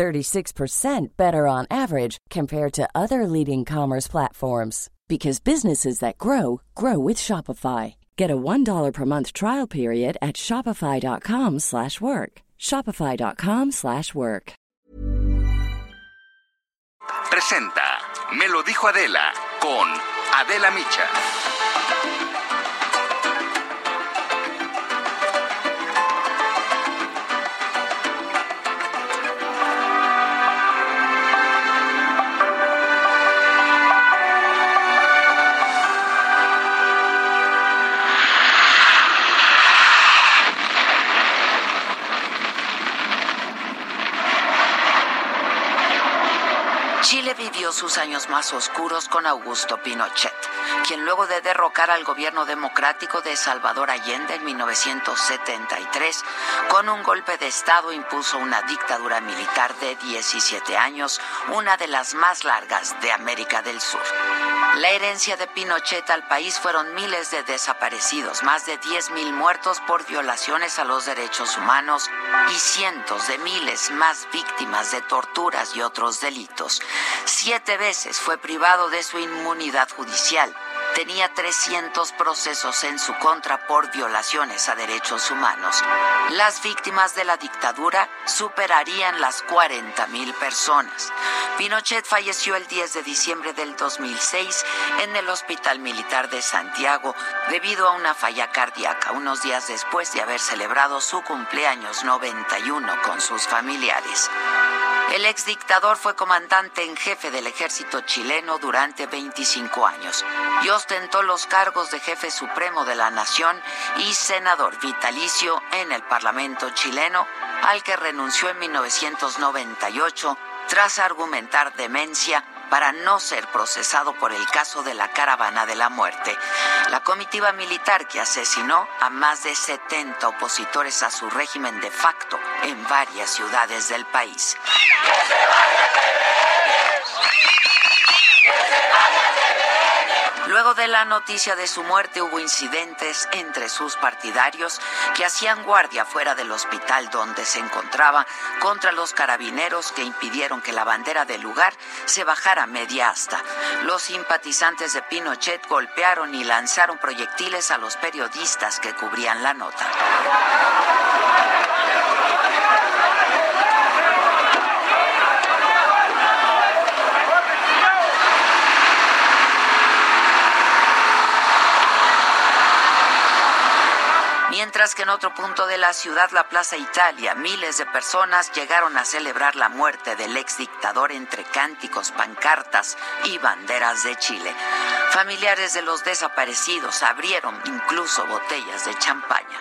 36% better on average compared to other leading commerce platforms because businesses that grow grow with Shopify. Get a $1 per month trial period at shopify.com/work. shopify.com/work. Presenta Me lo dijo Adela con Adela Micha. Sus años más oscuros con Augusto Pinochet, quien luego de derrocar al gobierno democrático de Salvador Allende en 1973, con un golpe de Estado impuso una dictadura militar de 17 años, una de las más largas de América del Sur. La herencia de Pinochet al país fueron miles de desaparecidos, más de 10.000 muertos por violaciones a los derechos humanos y cientos de miles más víctimas de torturas y otros delitos. Siete veces fue privado de su inmunidad judicial. Tenía 300 procesos en su contra por violaciones a derechos humanos. Las víctimas de la dictadura superarían las 40.000 personas. Pinochet falleció el 10 de diciembre del 2006 en el Hospital Militar de Santiago debido a una falla cardíaca, unos días después de haber celebrado su cumpleaños 91 con sus familiares. El exdictador fue comandante en jefe del ejército chileno durante 25 años y ostentó los cargos de jefe supremo de la nación y senador vitalicio en el Parlamento chileno, al que renunció en 1998 tras argumentar demencia para no ser procesado por el caso de la caravana de la muerte. La comitiva militar que asesinó a más de 70 opositores a su régimen de facto en varias ciudades del país. Luego de la noticia de su muerte hubo incidentes entre sus partidarios que hacían guardia fuera del hospital donde se encontraba contra los carabineros que impidieron que la bandera del lugar se bajara media asta. Los simpatizantes de Pinochet golpearon y lanzaron proyectiles a los periodistas que cubrían la nota. Mientras que en otro punto de la ciudad, la Plaza Italia, miles de personas llegaron a celebrar la muerte del ex dictador entre cánticos, pancartas y banderas de Chile. Familiares de los desaparecidos abrieron incluso botellas de champaña.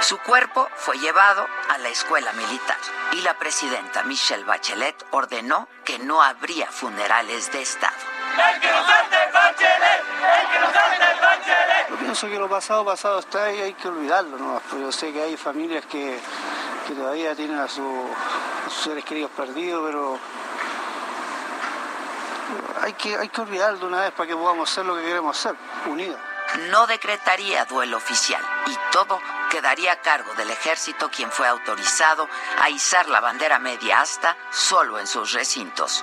Su cuerpo fue llevado a la escuela militar y la presidenta Michelle Bachelet ordenó que no habría funerales de Estado. ¡El que Bachelet! ¡El que nos Bachelet! Yo pienso que lo pasado, pasado está y hay que olvidarlo, ¿no? Pero yo sé que hay familias que, que todavía tienen a, su, sus seres queridos perdidos, pero hay que, hay que olvidarlo una vez para que podamos hacer lo que queremos hacer, unidos. No decretaría duelo oficial y todo quedaría a cargo del ejército quien fue autorizado a izar la bandera media asta solo en sus recintos.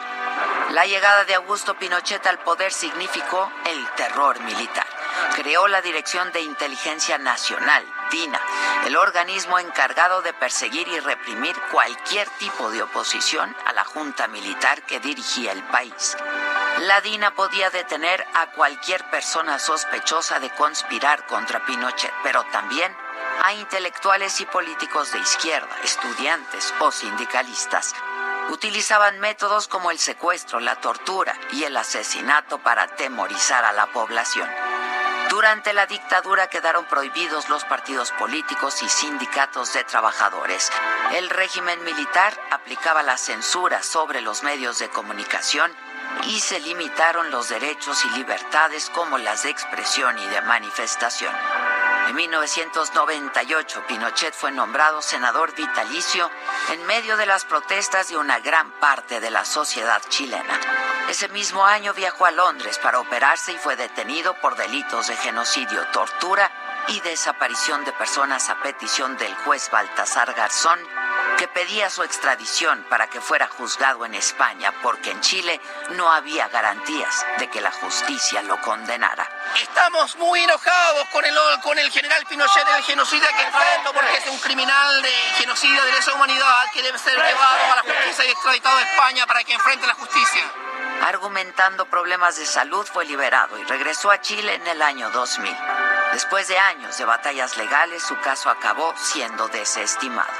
La llegada de Augusto Pinochet al poder significó el terror militar. Creó la Dirección de Inteligencia Nacional, DINA, el organismo encargado de perseguir y reprimir cualquier tipo de oposición a la junta militar que dirigía el país. La DINA podía detener a cualquier persona sospechosa de conspirar contra Pinochet, pero también a intelectuales y políticos de izquierda, estudiantes o sindicalistas. Utilizaban métodos como el secuestro, la tortura y el asesinato para atemorizar a la población. Durante la dictadura quedaron prohibidos los partidos políticos y sindicatos de trabajadores. El régimen militar aplicaba la censura sobre los medios de comunicación y se limitaron los derechos y libertades como las de expresión y de manifestación. En 1998, Pinochet fue nombrado senador vitalicio en medio de las protestas de una gran parte de la sociedad chilena. Ese mismo año viajó a Londres para operarse y fue detenido por delitos de genocidio, tortura y desaparición de personas a petición del juez Baltasar Garzón que pedía su extradición para que fuera juzgado en España porque en Chile no había garantías de que la justicia lo condenara. Estamos muy enojados con el, con el general Pinochet, el genocida que enfrento porque es un criminal de genocidio de lesa humanidad que debe ser llevado a la justicia y extraditado a España para que enfrente la justicia. Argumentando problemas de salud fue liberado y regresó a Chile en el año 2000. Después de años de batallas legales, su caso acabó siendo desestimado.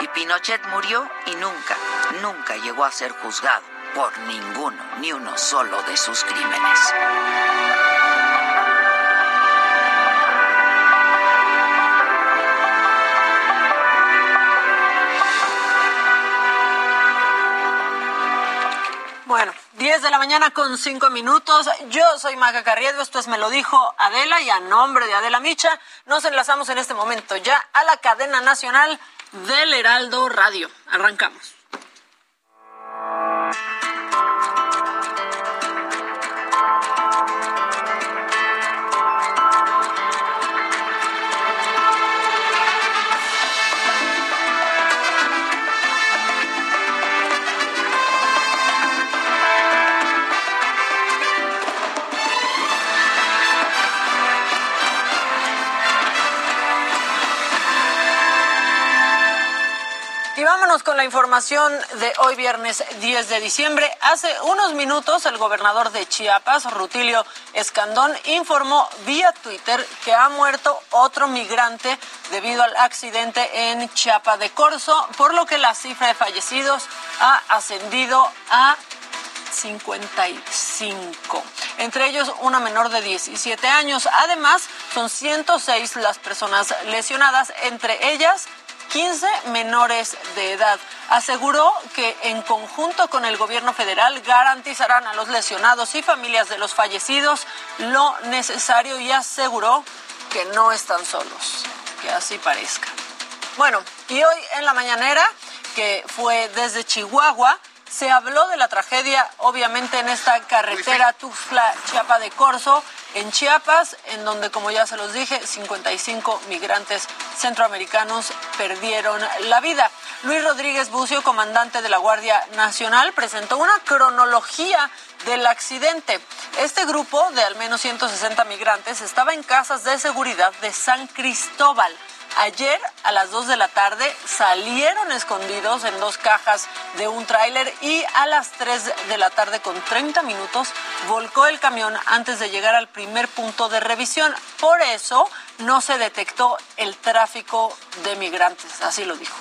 Y Pinochet murió y nunca, nunca llegó a ser juzgado por ninguno, ni uno solo de sus crímenes. Bueno, 10 de la mañana con 5 minutos. Yo soy Maga Carriedo, esto es Me lo dijo Adela y a nombre de Adela Micha nos enlazamos en este momento ya a la cadena nacional del Heraldo Radio. Arrancamos. Con la información de hoy viernes 10 de diciembre. Hace unos minutos el gobernador de Chiapas, Rutilio Escandón, informó vía Twitter que ha muerto otro migrante debido al accidente en Chiapa de Corzo, por lo que la cifra de fallecidos ha ascendido a 55, entre ellos una menor de 17 años. Además, son 106 las personas lesionadas, entre ellas 15 menores de edad. Aseguró que en conjunto con el gobierno federal garantizarán a los lesionados y familias de los fallecidos lo necesario y aseguró que no están solos, que así parezca. Bueno, y hoy en la mañanera, que fue desde Chihuahua, se habló de la tragedia, obviamente, en esta carretera Tuxtla-Chiapa de Corzo, en Chiapas, en donde, como ya se los dije, 55 migrantes centroamericanos perdieron la vida. Luis Rodríguez Bucio, comandante de la Guardia Nacional, presentó una cronología del accidente. Este grupo de al menos 160 migrantes estaba en casas de seguridad de San Cristóbal Ayer a las 2 de la tarde salieron escondidos en dos cajas de un tráiler y a las 3 de la tarde con 30 minutos volcó el camión antes de llegar al primer punto de revisión. Por eso no se detectó el tráfico de migrantes, así lo dijo.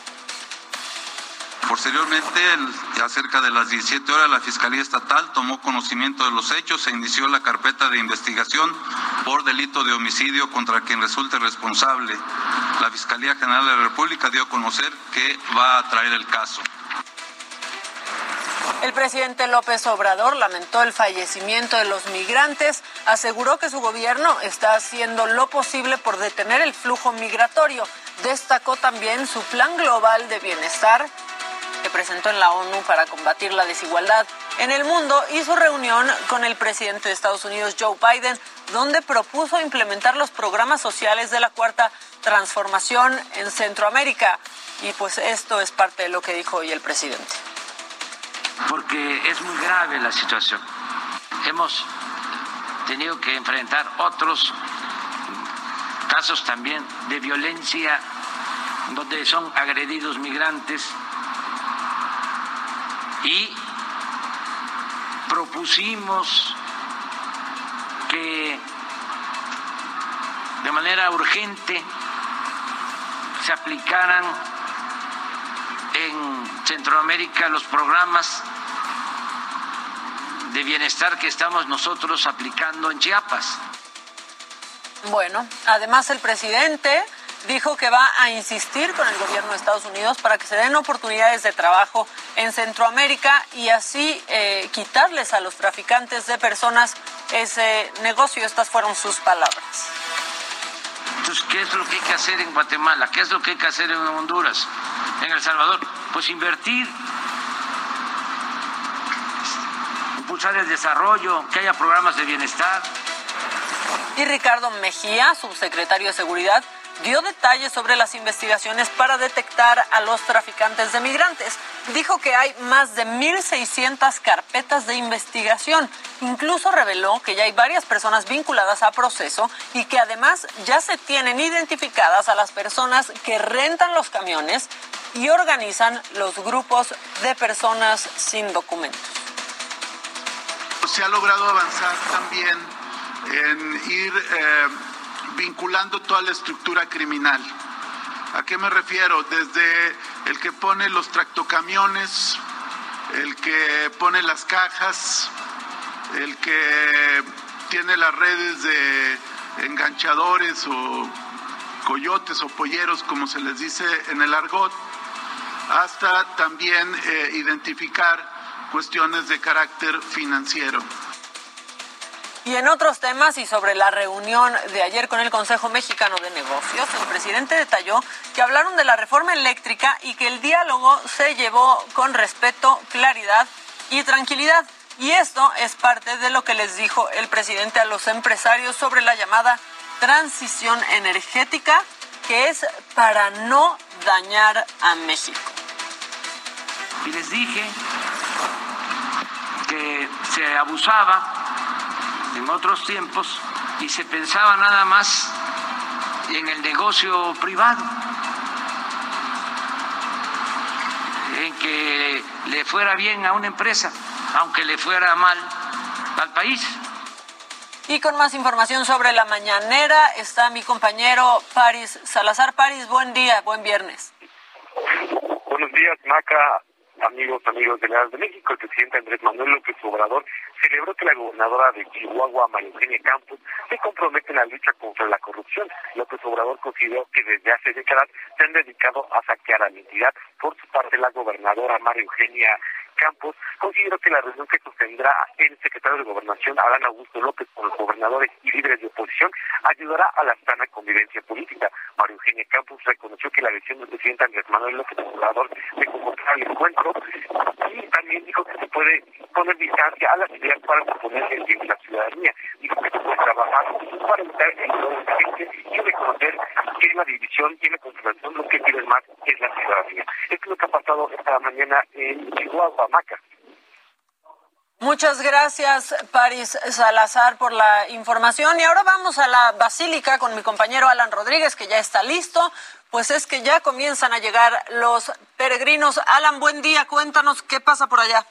Posteriormente, ya cerca de las 17 horas, la Fiscalía Estatal tomó conocimiento de los hechos e inició la carpeta de investigación por delito de homicidio contra quien resulte responsable. La Fiscalía General de la República dio a conocer que va a traer el caso. El presidente López Obrador lamentó el fallecimiento de los migrantes, aseguró que su gobierno está haciendo lo posible por detener el flujo migratorio. Destacó también su plan global de bienestar presentó en la ONU para combatir la desigualdad en el mundo su reunión con el presidente de Estados Unidos, Joe Biden, donde propuso implementar los programas sociales de la cuarta transformación en Centroamérica. Y pues esto es parte de lo que dijo hoy el presidente. Porque es muy grave la situación. Hemos tenido que enfrentar otros casos también de violencia donde son agredidos migrantes y propusimos que de manera urgente se aplicaran en Centroamérica los programas de bienestar que estamos nosotros aplicando en Chiapas. Bueno, además el presidente dijo que va a insistir con el gobierno de Estados Unidos para que se den oportunidades de trabajo en Centroamérica y así eh, quitarles a los traficantes de personas ese negocio. Estas fueron sus palabras. Entonces, ¿qué es lo que hay que hacer en Guatemala? ¿Qué es lo que hay que hacer en Honduras? ¿En El Salvador? Pues invertir, impulsar el desarrollo, que haya programas de bienestar. Y Ricardo Mejía, subsecretario de Seguridad, dio detalles sobre las investigaciones para detectar a los traficantes de migrantes. Dijo que hay más de 1.600 carpetas de investigación. Incluso reveló que ya hay varias personas vinculadas a proceso y que además ya se tienen identificadas a las personas que rentan los camiones y organizan los grupos de personas sin documentos. Se ha logrado avanzar también en ir... Eh, vinculando toda la estructura criminal. ¿A qué me refiero? Desde el que pone los tractocamiones, el que pone las cajas, el que tiene las redes de enganchadores o coyotes o polleros, como se les dice en el argot, hasta también eh, identificar cuestiones de carácter financiero. Y en otros temas y sobre la reunión de ayer con el Consejo Mexicano de Negocios, el presidente detalló que hablaron de la reforma eléctrica y que el diálogo se llevó con respeto, claridad y tranquilidad. Y esto es parte de lo que les dijo el presidente a los empresarios sobre la llamada transición energética, que es para no dañar a México. Y les dije que se abusaba en otros tiempos y se pensaba nada más en el negocio privado, en que le fuera bien a una empresa, aunque le fuera mal al país. Y con más información sobre la mañanera está mi compañero Paris Salazar. Paris, buen día, buen viernes. Buenos días, Maca amigos, amigos de la de México, el presidente Andrés Manuel López Obrador celebró que la gobernadora de Chihuahua, María Eugenia Campos, se compromete en la lucha contra la corrupción. López Obrador consideró que desde hace décadas se han dedicado a saquear a la entidad. Por su parte, la gobernadora María Eugenia Campos consideró que la reunión que sostendrá el secretario de Gobernación, Adán Augusto López, con los gobernadores y líderes de oposición, ayudará a la sana convivencia política. María Eugenia Campos reconoció que la decisión del presidente Andrés Manuel López Obrador de convocar el encuentro y también dijo que se puede poner distancia a las ideas para proponer el bien de la ciudadanía. Dijo que se puede trabajar para evitar el dolor de gente y reconocer que la división y la confrontación lo que piden más es la ciudadanía. Es lo que ha pasado esta mañana en Chihuahua, Maca. Muchas gracias, Paris Salazar, por la información. Y ahora vamos a la Basílica con mi compañero Alan Rodríguez, que ya está listo. Pues es que ya comienzan a llegar los peregrinos. Alan, buen día. Cuéntanos qué pasa por allá.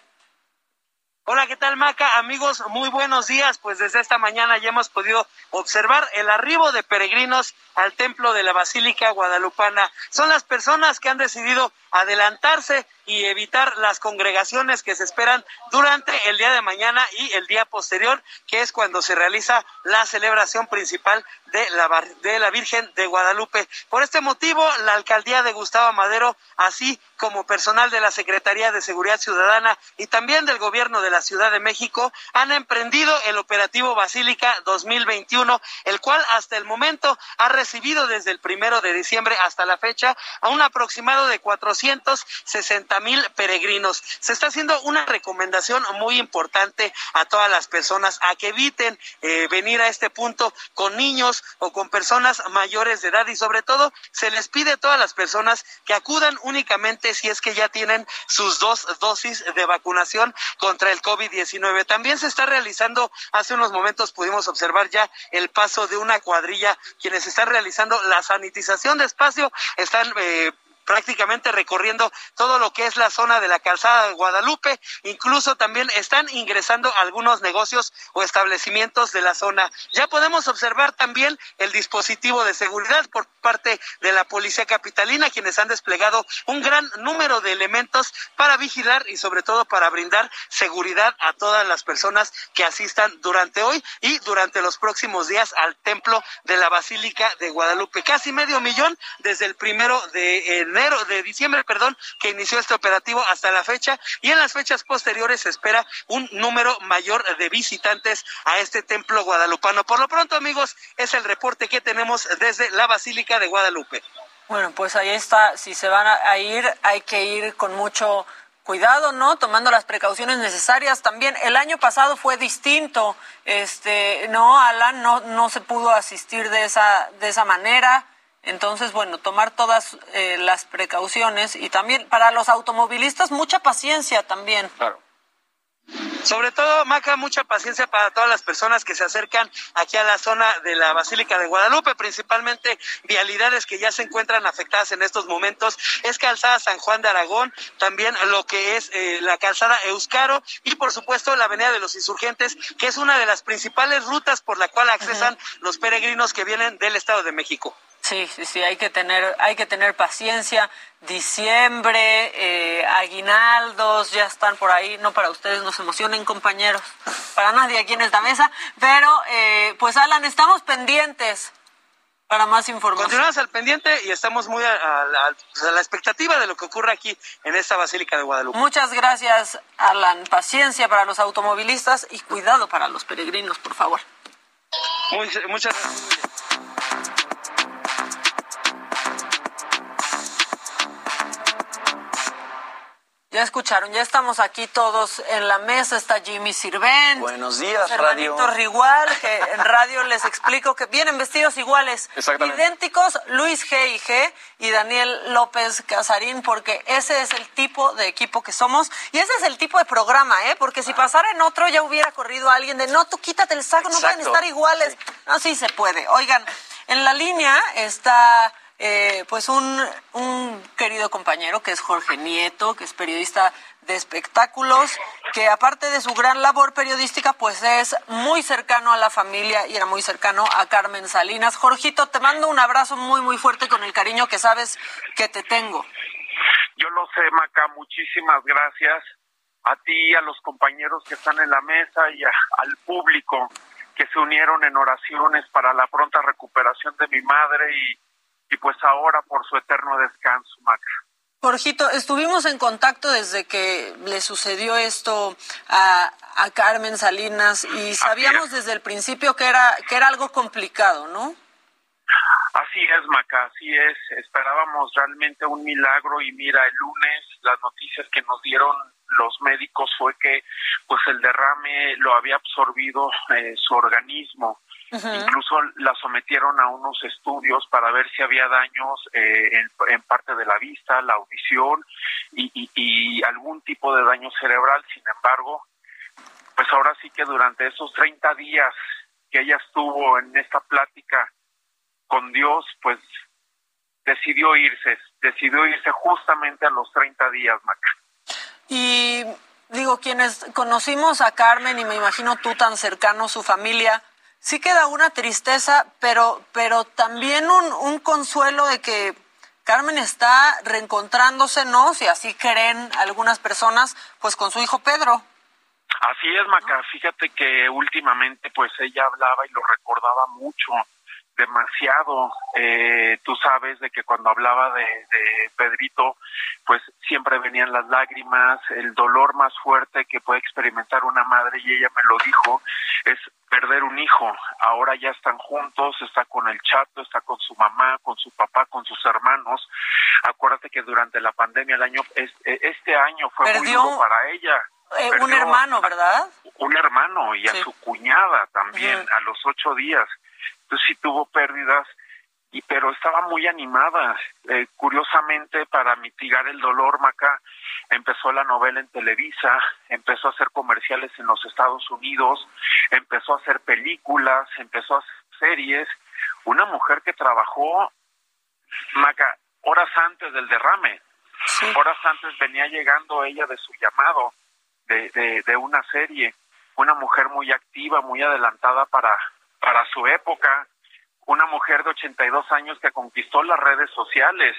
Hola, ¿qué tal Maca? Amigos, muy buenos días. Pues desde esta mañana ya hemos podido observar el arribo de peregrinos al templo de la Basílica Guadalupana. Son las personas que han decidido adelantarse y evitar las congregaciones que se esperan durante el día de mañana y el día posterior, que es cuando se realiza la celebración principal de la, de la Virgen de Guadalupe. Por este motivo, la alcaldía de Gustavo Madero, así como personal de la Secretaría de Seguridad Ciudadana y también del gobierno de la Ciudad de México, han emprendido el operativo Basílica 2021, el cual hasta el momento ha recibido desde el primero de diciembre hasta la fecha a un aproximado de 460 mil peregrinos. Se está haciendo una recomendación muy importante a todas las personas a que eviten eh, venir a este punto con niños o con personas mayores de edad y sobre todo se les pide a todas las personas que acudan únicamente si es que ya tienen sus dos dosis de vacunación contra el COVID-19. También se está realizando, hace unos momentos pudimos observar ya el paso de una cuadrilla, quienes están realizando la sanitización de espacio, están eh, prácticamente recorriendo todo lo que es la zona de la calzada de Guadalupe. Incluso también están ingresando algunos negocios o establecimientos de la zona. Ya podemos observar también el dispositivo de seguridad por parte de la Policía Capitalina, quienes han desplegado un gran número de elementos para vigilar y sobre todo para brindar seguridad a todas las personas que asistan durante hoy y durante los próximos días al templo de la Basílica de Guadalupe. Casi medio millón desde el primero de enero, de diciembre, perdón, que inició este operativo hasta la fecha y en las fechas posteriores se espera un número mayor de visitantes a este templo guadalupano. Por lo pronto, amigos, es el reporte que tenemos desde la Basílica de Guadalupe. Bueno, pues ahí está. Si se van a ir, hay que ir con mucho cuidado, ¿no? Tomando las precauciones necesarias. También el año pasado fue distinto. Este, no, Alan, no, no se pudo asistir de esa, de esa manera. Entonces, bueno, tomar todas eh, las precauciones y también para los automovilistas mucha paciencia también. Claro. Sobre todo, Maca, mucha paciencia para todas las personas que se acercan aquí a la zona de la Basílica de Guadalupe, principalmente vialidades que ya se encuentran afectadas en estos momentos. Es calzada San Juan de Aragón, también lo que es eh, la calzada Euscaro y por supuesto la Avenida de los Insurgentes, que es una de las principales rutas por la cual accesan los peregrinos que vienen del Estado de México. Sí, sí, sí, hay que tener, hay que tener paciencia. Diciembre, eh, aguinaldos, ya están por ahí, no para ustedes, nos emocionen compañeros, para nadie aquí en esta mesa, pero eh, pues Alan, estamos pendientes para más información. Continuamos al pendiente y estamos muy a, pues, a, la expectativa de lo que ocurre aquí en esta Basílica de Guadalupe. Muchas gracias, Alan. Paciencia para los automovilistas y cuidado para los peregrinos, por favor. muchas gracias. Ya escucharon, ya estamos aquí todos en la mesa. Está Jimmy Sirven. Buenos días, Radio. Rigual, que en radio les explico que vienen vestidos iguales, idénticos, Luis G y G y Daniel López Casarín, porque ese es el tipo de equipo que somos y ese es el tipo de programa, ¿eh? Porque si pasara en otro ya hubiera corrido alguien de no, tú quítate el saco, no pueden estar iguales. No, sí se puede. Oigan, en la línea está eh, pues un, un querido compañero que es Jorge Nieto, que es periodista de espectáculos, que aparte de su gran labor periodística, pues es muy cercano a la familia y era muy cercano a Carmen Salinas. Jorgito, te mando un abrazo muy, muy fuerte con el cariño que sabes que te tengo. Yo lo sé, Maca, muchísimas gracias a ti, a los compañeros que están en la mesa y al público que se unieron en oraciones para la pronta recuperación de mi madre y y pues ahora por su eterno descanso, Maca. Jorgito, estuvimos en contacto desde que le sucedió esto a, a Carmen Salinas y sabíamos desde el principio que era, que era algo complicado, ¿no? Así es, Maca, así es. Esperábamos realmente un milagro y mira, el lunes las noticias que nos dieron los médicos fue que pues el derrame lo había absorbido eh, su organismo Incluso la sometieron a unos estudios para ver si había daños eh, en, parte de la vista, la audición y, algún tipo de daño cerebral. Sin embargo, pues ahora sí que durante esos 30 días que ella estuvo en esta plática con Dios, pues decidió irse, decidió irse justamente a los 30 días, Maca. Y digo, quienes conocimos a Carmen y me imagino tú tan cercano, su familia, sí queda una tristeza, pero, pero también un, un consuelo de que Carmen está reencontrándose, ¿no? Si así creen algunas personas, pues con su hijo Pedro. Así es, Maca. Fíjate que últimamente, pues ella hablaba y lo recordaba mucho, demasiado. Eh, tú sabes de que cuando hablaba de, de Pedrito, pues siempre venían las lágrimas, el dolor más fuerte que puede experimentar una madre, y ella me lo dijo, es perder un hijo. Ahora ya están juntos, está con el chato, está con su mamá, con su papá, con sus hermanos. Acuérdate que durante la pandemia el año e, este año fue muy duro para ella. Eh, un hermano, ¿verdad? Un hermano y a su cuñada también a los ocho días. Entonces sí tuvo pérdidas y pero estaba muy animada. Eh, curiosamente, para mitigar el dolor, Maca, empezó la novela en Televisa, empezó a hacer comerciales en los Estados Unidos, empezó a hacer películas, empezó a hacer series. Una mujer que trabajó, Maca, horas antes del derrame. Horas antes venía llegando ella de su llamado de, de, una serie, una mujer muy activa, muy adelantada para, para su época, una mujer de 82 años que conquistó las redes sociales,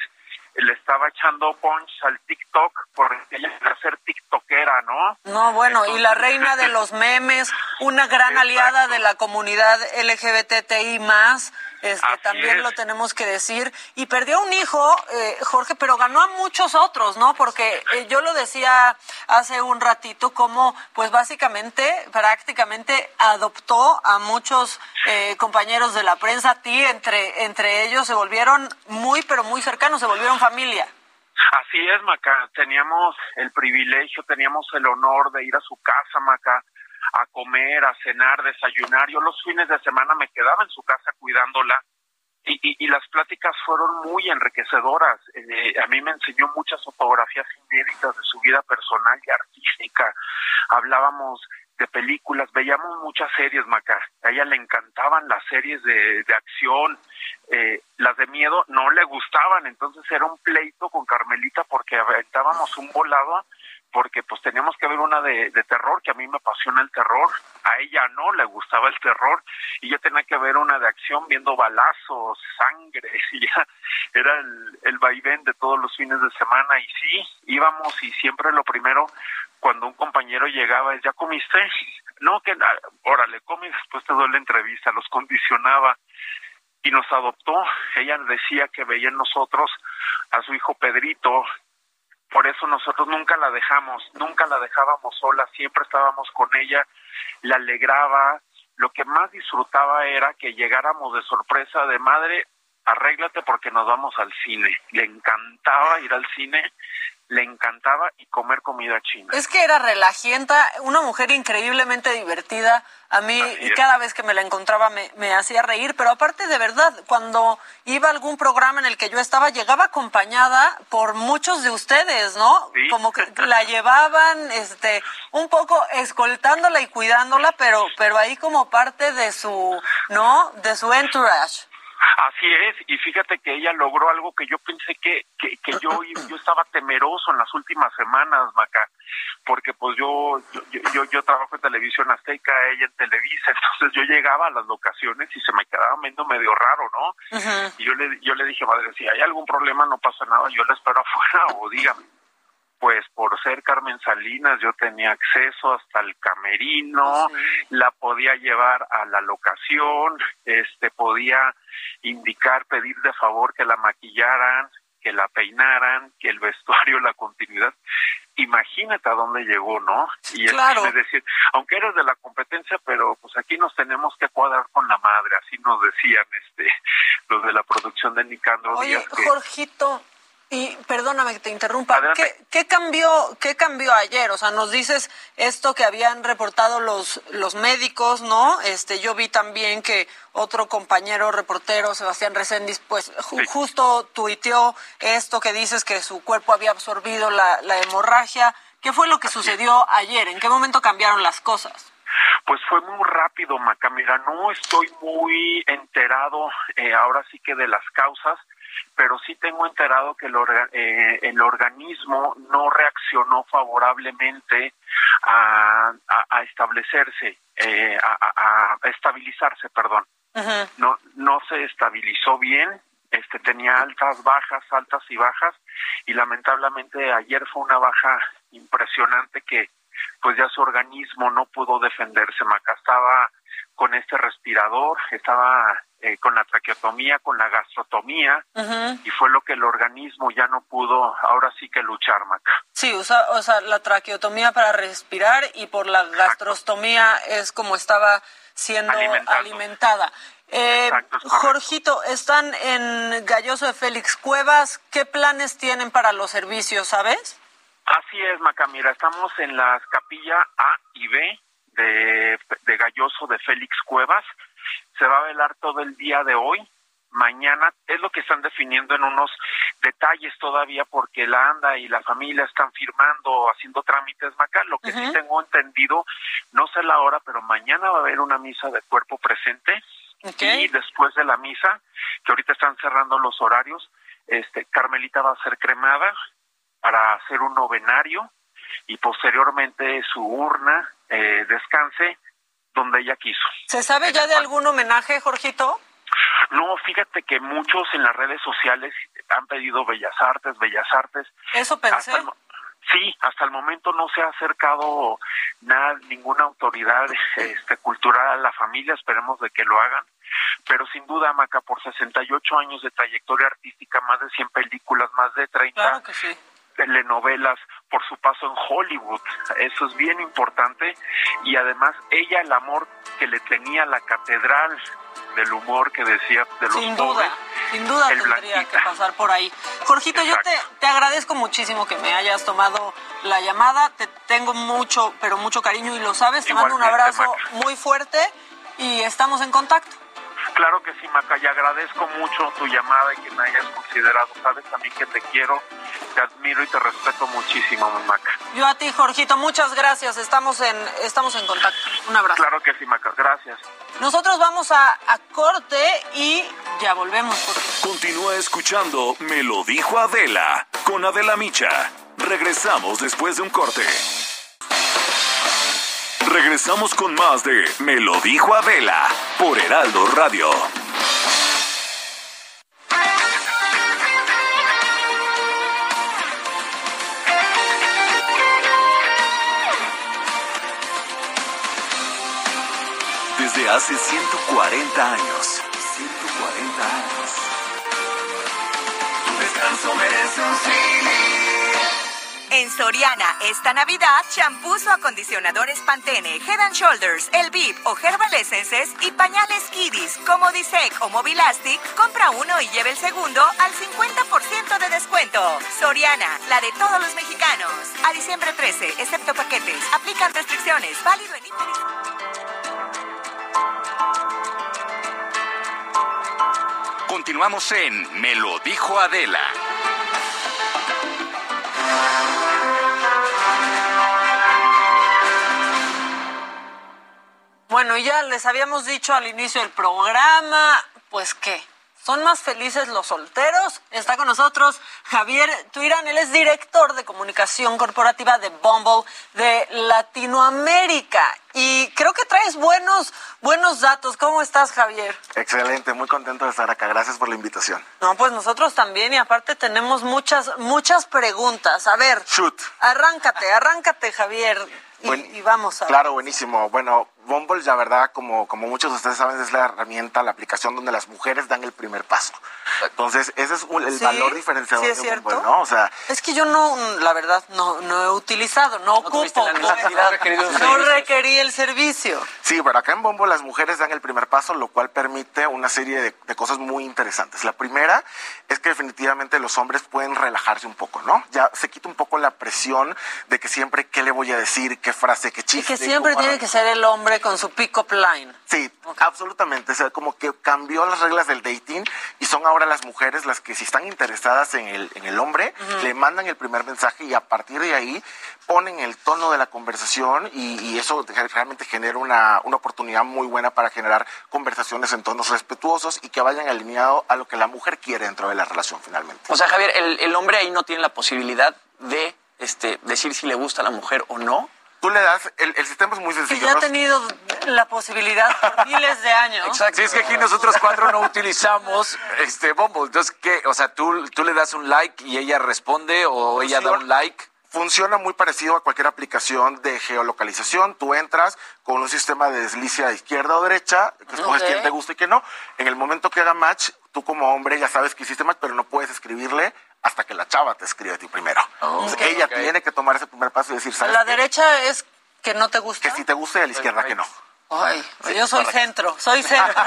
le estaba echando punch al TikTok por ella ser tiktokera, ¿no? No, bueno, y la reina de los memes, una gran aliada de la comunidad LGBTI más, este, también lo tenemos que decir. Y perdió un hijo, eh, Jorge, pero ganó a muchos otros, ¿no? Porque eh, yo lo decía hace un ratito, como pues básicamente, prácticamente adoptó a muchos eh, compañeros de la prensa, a ti, entre, entre ellos se volvieron muy, pero muy cercanos, se volvieron familia. Así es, Maca. Teníamos el privilegio, teníamos el honor de ir a su casa, Maca a comer, a cenar, desayunar. Yo los fines de semana me quedaba en su casa cuidándola y, y, las pláticas fueron muy enriquecedoras. Eh, a mí me enseñó muchas fotografías inéditas de su vida personal y artística. Hablábamos de películas, veíamos muchas series, Maca. A ella le encantaban las series de, de acción, eh, las de miedo no le gustaban, entonces era un pleito con Carmelita porque aventábamos un volado porque pues teníamos que ver una de, terror, que a mí me apasiona el terror, a ella no le gustaba el terror, y yo tenía que ver una de acción viendo balazos, sangre, y ya era el, el vaivén de todos los fines de semana, y sí, íbamos y siempre lo primero, cuando un compañero llegaba es, ¿ya comiste? No, que, órale, come y después te doy la entrevista, los condicionaba, y nos adoptó, ella decía que veía en nosotros a su hijo Pedrito, por eso nosotros nunca la dejamos, nunca la dejábamos sola, siempre estábamos con ella, la alegraba. Lo que más disfrutaba era que llegáramos de sorpresa de madre, arréglate porque nos vamos al cine. Le encantaba ir al cine le encantaba y comer comida china. Es que era relajienta, una mujer increíblemente divertida. A mí, y cada vez que me la encontraba me, me, hacía reír, pero aparte de verdad, cuando iba a algún programa en el que yo estaba, llegaba acompañada por muchos de ustedes, ¿no? Como que la llevaban, este, un poco escoltándola y cuidándola, pero, pero ahí como parte de su, ¿no? De su entourage. Así es, y fíjate que ella logró algo que yo pensé que, que, que yo, yo estaba temeroso en las últimas semanas, Maca, porque pues yo, yo, yo, yo trabajo en televisión azteca, ella en Televisa, entonces yo llegaba a las locaciones y se me quedaba viendo medio raro, ¿no? Y yo le, yo le dije, madre, si hay algún problema no pasa nada, yo la espero afuera o dígame pues por ser Carmen Salinas yo tenía acceso hasta el camerino, la podía llevar a la locación, este podía indicar, pedir de favor que la maquillaran, que la peinaran, que el vestuario, la continuidad. Imagínate a dónde llegó, ¿no? Y claro. es decir, aunque eres de la competencia, pero pues aquí nos tenemos que cuadrar con la madre, así nos decían este los de la producción de Nicandro Oye, Díaz. Jorgito, y perdóname que te interrumpa, ¿Qué, ¿Qué, cambió, ¿qué cambió ayer? O sea, nos dices esto que habían reportado los, los médicos, ¿no? Este, yo vi también que otro compañero reportero, Sebastián Reséndiz, pues justo tuiteó esto que dices que su cuerpo había absorbido la, la hemorragia. ¿Qué fue lo que sucedió ayer? ¿En qué momento cambiaron las cosas? Pues fue muy rápido, Macamira. No estoy muy enterado eh, ahora sí que de las causas pero sí tengo enterado que el, eh, el organismo no reaccionó favorablemente a, a, establecerse, eh, a, a, estabilizarse, perdón. No, no se estabilizó bien, este tenía altas, bajas, altas y bajas, y lamentablemente ayer fue una baja impresionante que pues ya su organismo no pudo defenderse, Maca estaba con este respirador, estaba eh, con la traqueotomía, con la gastrotomía, y fue lo que el organismo ya no pudo, ahora sí que luchar, Maca. Sí, o sea, o sea la traqueotomía para respirar y por la gastrostomía es como estaba siendo alimentada. Eh, Jorgito, están en Galloso de Félix Cuevas. ¿Qué planes tienen para los servicios, sabes? Así es, Maca. Mira, estamos en las capillas A y B de, de Galloso de Félix Cuevas. Se va a velar todo el día de hoy. Mañana es lo que están definiendo en unos detalles todavía porque la ANDA y la familia están firmando, haciendo trámites Maca. Lo que sí tengo entendido, no sé la hora, pero mañana va a haber una misa de cuerpo presente. Y después de la misa, que ahorita están cerrando los horarios, este, Carmelita va a ser cremada para hacer un novenario y posteriormente su urna eh, descanse donde ella quiso. ¿Se sabe ya de algún homenaje, Jorgito? No, fíjate que muchos en las redes sociales han pedido Bellas Artes, Bellas Artes. Eso pensé. sí, hasta el momento no se ha acercado nada, ninguna autoridad este, cultural a la familia, esperemos de que lo hagan. Pero sin duda, Maca, por 68 años de trayectoria artística, más de 100 películas, más de 30 telenovelas, por su paso en Hollywood. Eso es bien importante. Y además, ella, el amor que le tenía a la catedral del humor que decía de los Sin duda, sin duda tendría que pasar por ahí. Jorgito, yo te, te agradezco muchísimo que me hayas tomado la llamada. Te tengo mucho, pero mucho cariño y lo sabes. Te mando un abrazo muy fuerte y estamos en contacto. Claro que sí, Maca, y agradezco mucho tu llamada y que me hayas considerado. Sabes también que te quiero, te admiro y te respeto muchísimo, Maca. Yo a ti, Jorgito, muchas gracias. Estamos en, estamos en contacto. Un abrazo. Claro que sí, Maca, gracias. Nosotros vamos a, a corte y ya volvemos. Continúa escuchando Me lo dijo Adela con Adela Micha. Regresamos después de un corte. Regresamos con más de Me lo dijo Adela por Heraldo Radio. Desde hace 140 años. 140 años. Tu descanso merece un sí. En Soriana, esta Navidad, champús o acondicionadores Pantene, Head and Shoulders, El Vip o Herbal Essences y pañales Kiddies como Disec o Mobilastic, compra uno y lleve el segundo al 50% de descuento. Soriana, la de todos los mexicanos. A diciembre 13, excepto paquetes. Aplican restricciones. Válido en Continuamos en Me lo dijo Adela. Bueno, ya les habíamos dicho al inicio del programa, pues que son más felices los solteros. Está con nosotros Javier Tuirán, él es director de comunicación corporativa de Bumble de Latinoamérica. Y creo que traes buenos, buenos datos. ¿Cómo estás, Javier? Excelente, muy contento de estar acá. Gracias por la invitación. No, pues nosotros también, y aparte tenemos muchas, muchas preguntas. A ver, Shoot. arráncate, arráncate, Javier. Y, y vamos a. Claro, buenísimo. Bueno, Bumble, la verdad, como, como muchos de ustedes saben, es la herramienta, la aplicación donde las mujeres dan el primer paso. Entonces, ese es un- el Sí, valor diferenciador sí es de cierto. Bumble, ¿no? O sea, Es que yo no, la verdad, no, no he utilizado, no, ocupo. la. No requerí el servicio. Sí, pero acá en Bombo las mujeres dan el primer paso, lo cual permite una serie de, de cosas muy interesantes. La primera es que definitivamente los hombres pueden relajarse un poco, ¿no? Ya se quita un poco la presión de que siempre qué le voy a decir, qué frase, qué Y chiste. que siempre tiene que ser el hombre con su pick-up line. Sí, absolutamente. O sea, como que cambió las reglas del dating y son ahora las mujeres las que si están interesadas en el, en el hombre, le mandan el primer mensaje y a partir de ahí ponen el tono de la conversación y, y eso realmente genera una, una oportunidad muy buena para generar conversaciones en tonos respetuosos y que vayan alineados a lo que la mujer quiere dentro de la relación finalmente. O sea, Javier, el, el hombre ahí no tiene la posibilidad de este, decir si le gusta a la mujer o no. Tú le das, el, el sistema es muy Que sencillo. ya ha tenido la posibilidad por miles de años. Exacto. Sí, es que aquí nosotros cuatro no utilizamos este Bumble. Entonces, ¿qué? O sea, ¿tú, tú le das un like y ella responde o ella da un like. Funciona muy parecido a cualquier aplicación de geolocalización. Tú entras con un sistema de deslice a izquierda o derecha, que escoges quién te gusta y quién no. En el momento que haga match, tú como hombre ya sabes que hiciste match, pero no puedes escribirle hasta que la chava te escribe a ti primero. Entonces, Ok. ella tiene que tomar ese primer paso y decir, ¿sabes la qué? derecha es que no te gusta. Que si te gusta y a la izquierda que no. Ay, Sí, yo soy correcto. centro, soy centro.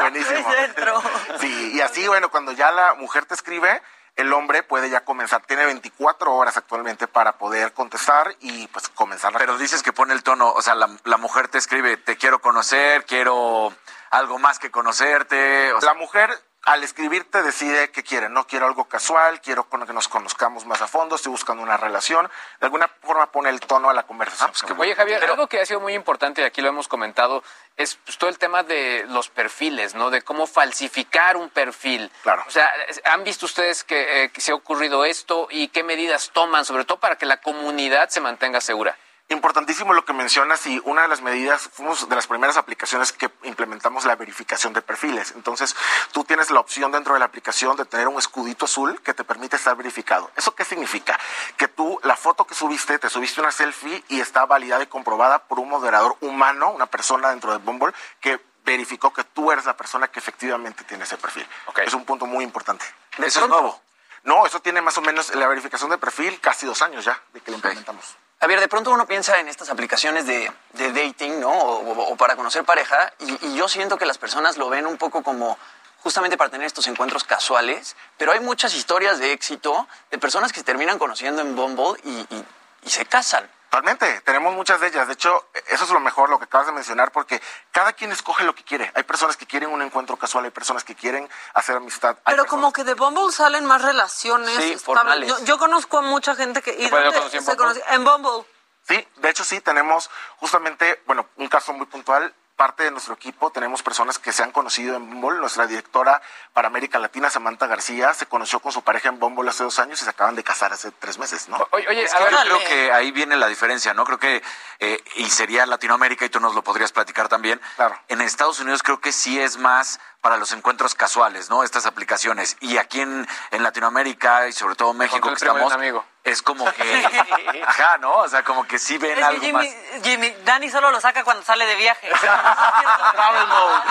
Buenísimo. Soy centro. Sí, y así, bueno, cuando ya la mujer te escribe, el hombre puede ya comenzar. Tiene 24 horas actualmente para poder contestar y pues comenzar la Pero dices que pone el tono, o sea, la, la mujer te escribe, te quiero conocer, quiero algo más que conocerte. O sea, La mujer al escribirte decide qué quiere. No quiero algo casual, quiero que nos conozcamos más a fondo, estoy buscando una relación. De alguna forma pone el tono a la conversación. Ah, pues Oye, Javier, algo que ha sido muy importante, y aquí lo hemos comentado, es pues, todo el tema de los perfiles, ¿no? De cómo falsificar un perfil. Claro. O sea, ¿han visto ustedes que, eh, que se ha ocurrido esto y qué medidas toman, sobre todo para que la comunidad se mantenga segura? Importantísimo lo que mencionas y una de las medidas, fuimos de las primeras aplicaciones que implementamos la verificación de perfiles. Entonces, tú tienes la opción dentro de la aplicación de tener un escudito azul que te permite estar verificado. ¿Eso qué significa? Que tú, la foto que subiste, te subiste una selfie y está validada y comprobada por un moderador humano, una persona dentro de Bumble, que verificó que tú eres la persona que efectivamente tiene ese perfil. Es un punto muy importante. ¿Eso es nuevo? No, eso tiene más o menos la verificación de perfil casi dos años ya de que lo implementamos. A ver, de pronto uno piensa en estas aplicaciones de, de dating, ¿no? O, para conocer pareja, y, yo siento que las personas lo ven un poco como justamente para tener estos encuentros casuales, pero hay muchas historias de éxito de personas que se terminan conociendo en Bumble y se casan. Totalmente, tenemos muchas de ellas. De hecho, eso es lo mejor, lo que acabas de mencionar, porque cada quien escoge lo que quiere. Hay personas que quieren un encuentro casual, hay personas que quieren hacer amistad. Pero como que de Bumble salen más relaciones. Sí, formales. Yo, yo, conozco a mucha gente que... ¿Y Bueno, dónde yo conocí en se Bumble. En Bumble. Sí, de hecho sí, tenemos justamente, bueno, un caso muy puntual. Parte de nuestro equipo tenemos personas que se han conocido en Bumble. Nuestra directora para América Latina, Samantha García, se conoció con su pareja en Bumble hace dos años y se acaban de casar hace tres meses, ¿no? Oye, oye Es que ver, yo creo que ahí viene la diferencia, ¿no? Creo que, eh, y sería Latinoamérica, y tú nos lo podrías platicar también. Claro. En Estados Unidos creo que sí es más para los encuentros casuales, ¿no? Estas aplicaciones. Y aquí en, en Latinoamérica y sobre todo México, que estamos, amigo. Es como que, ajá, ¿no? O sea, como que sí ven Es que algo Jimmy, más. Jimmy, Dani solo lo saca cuando sale de viaje. Travel mode.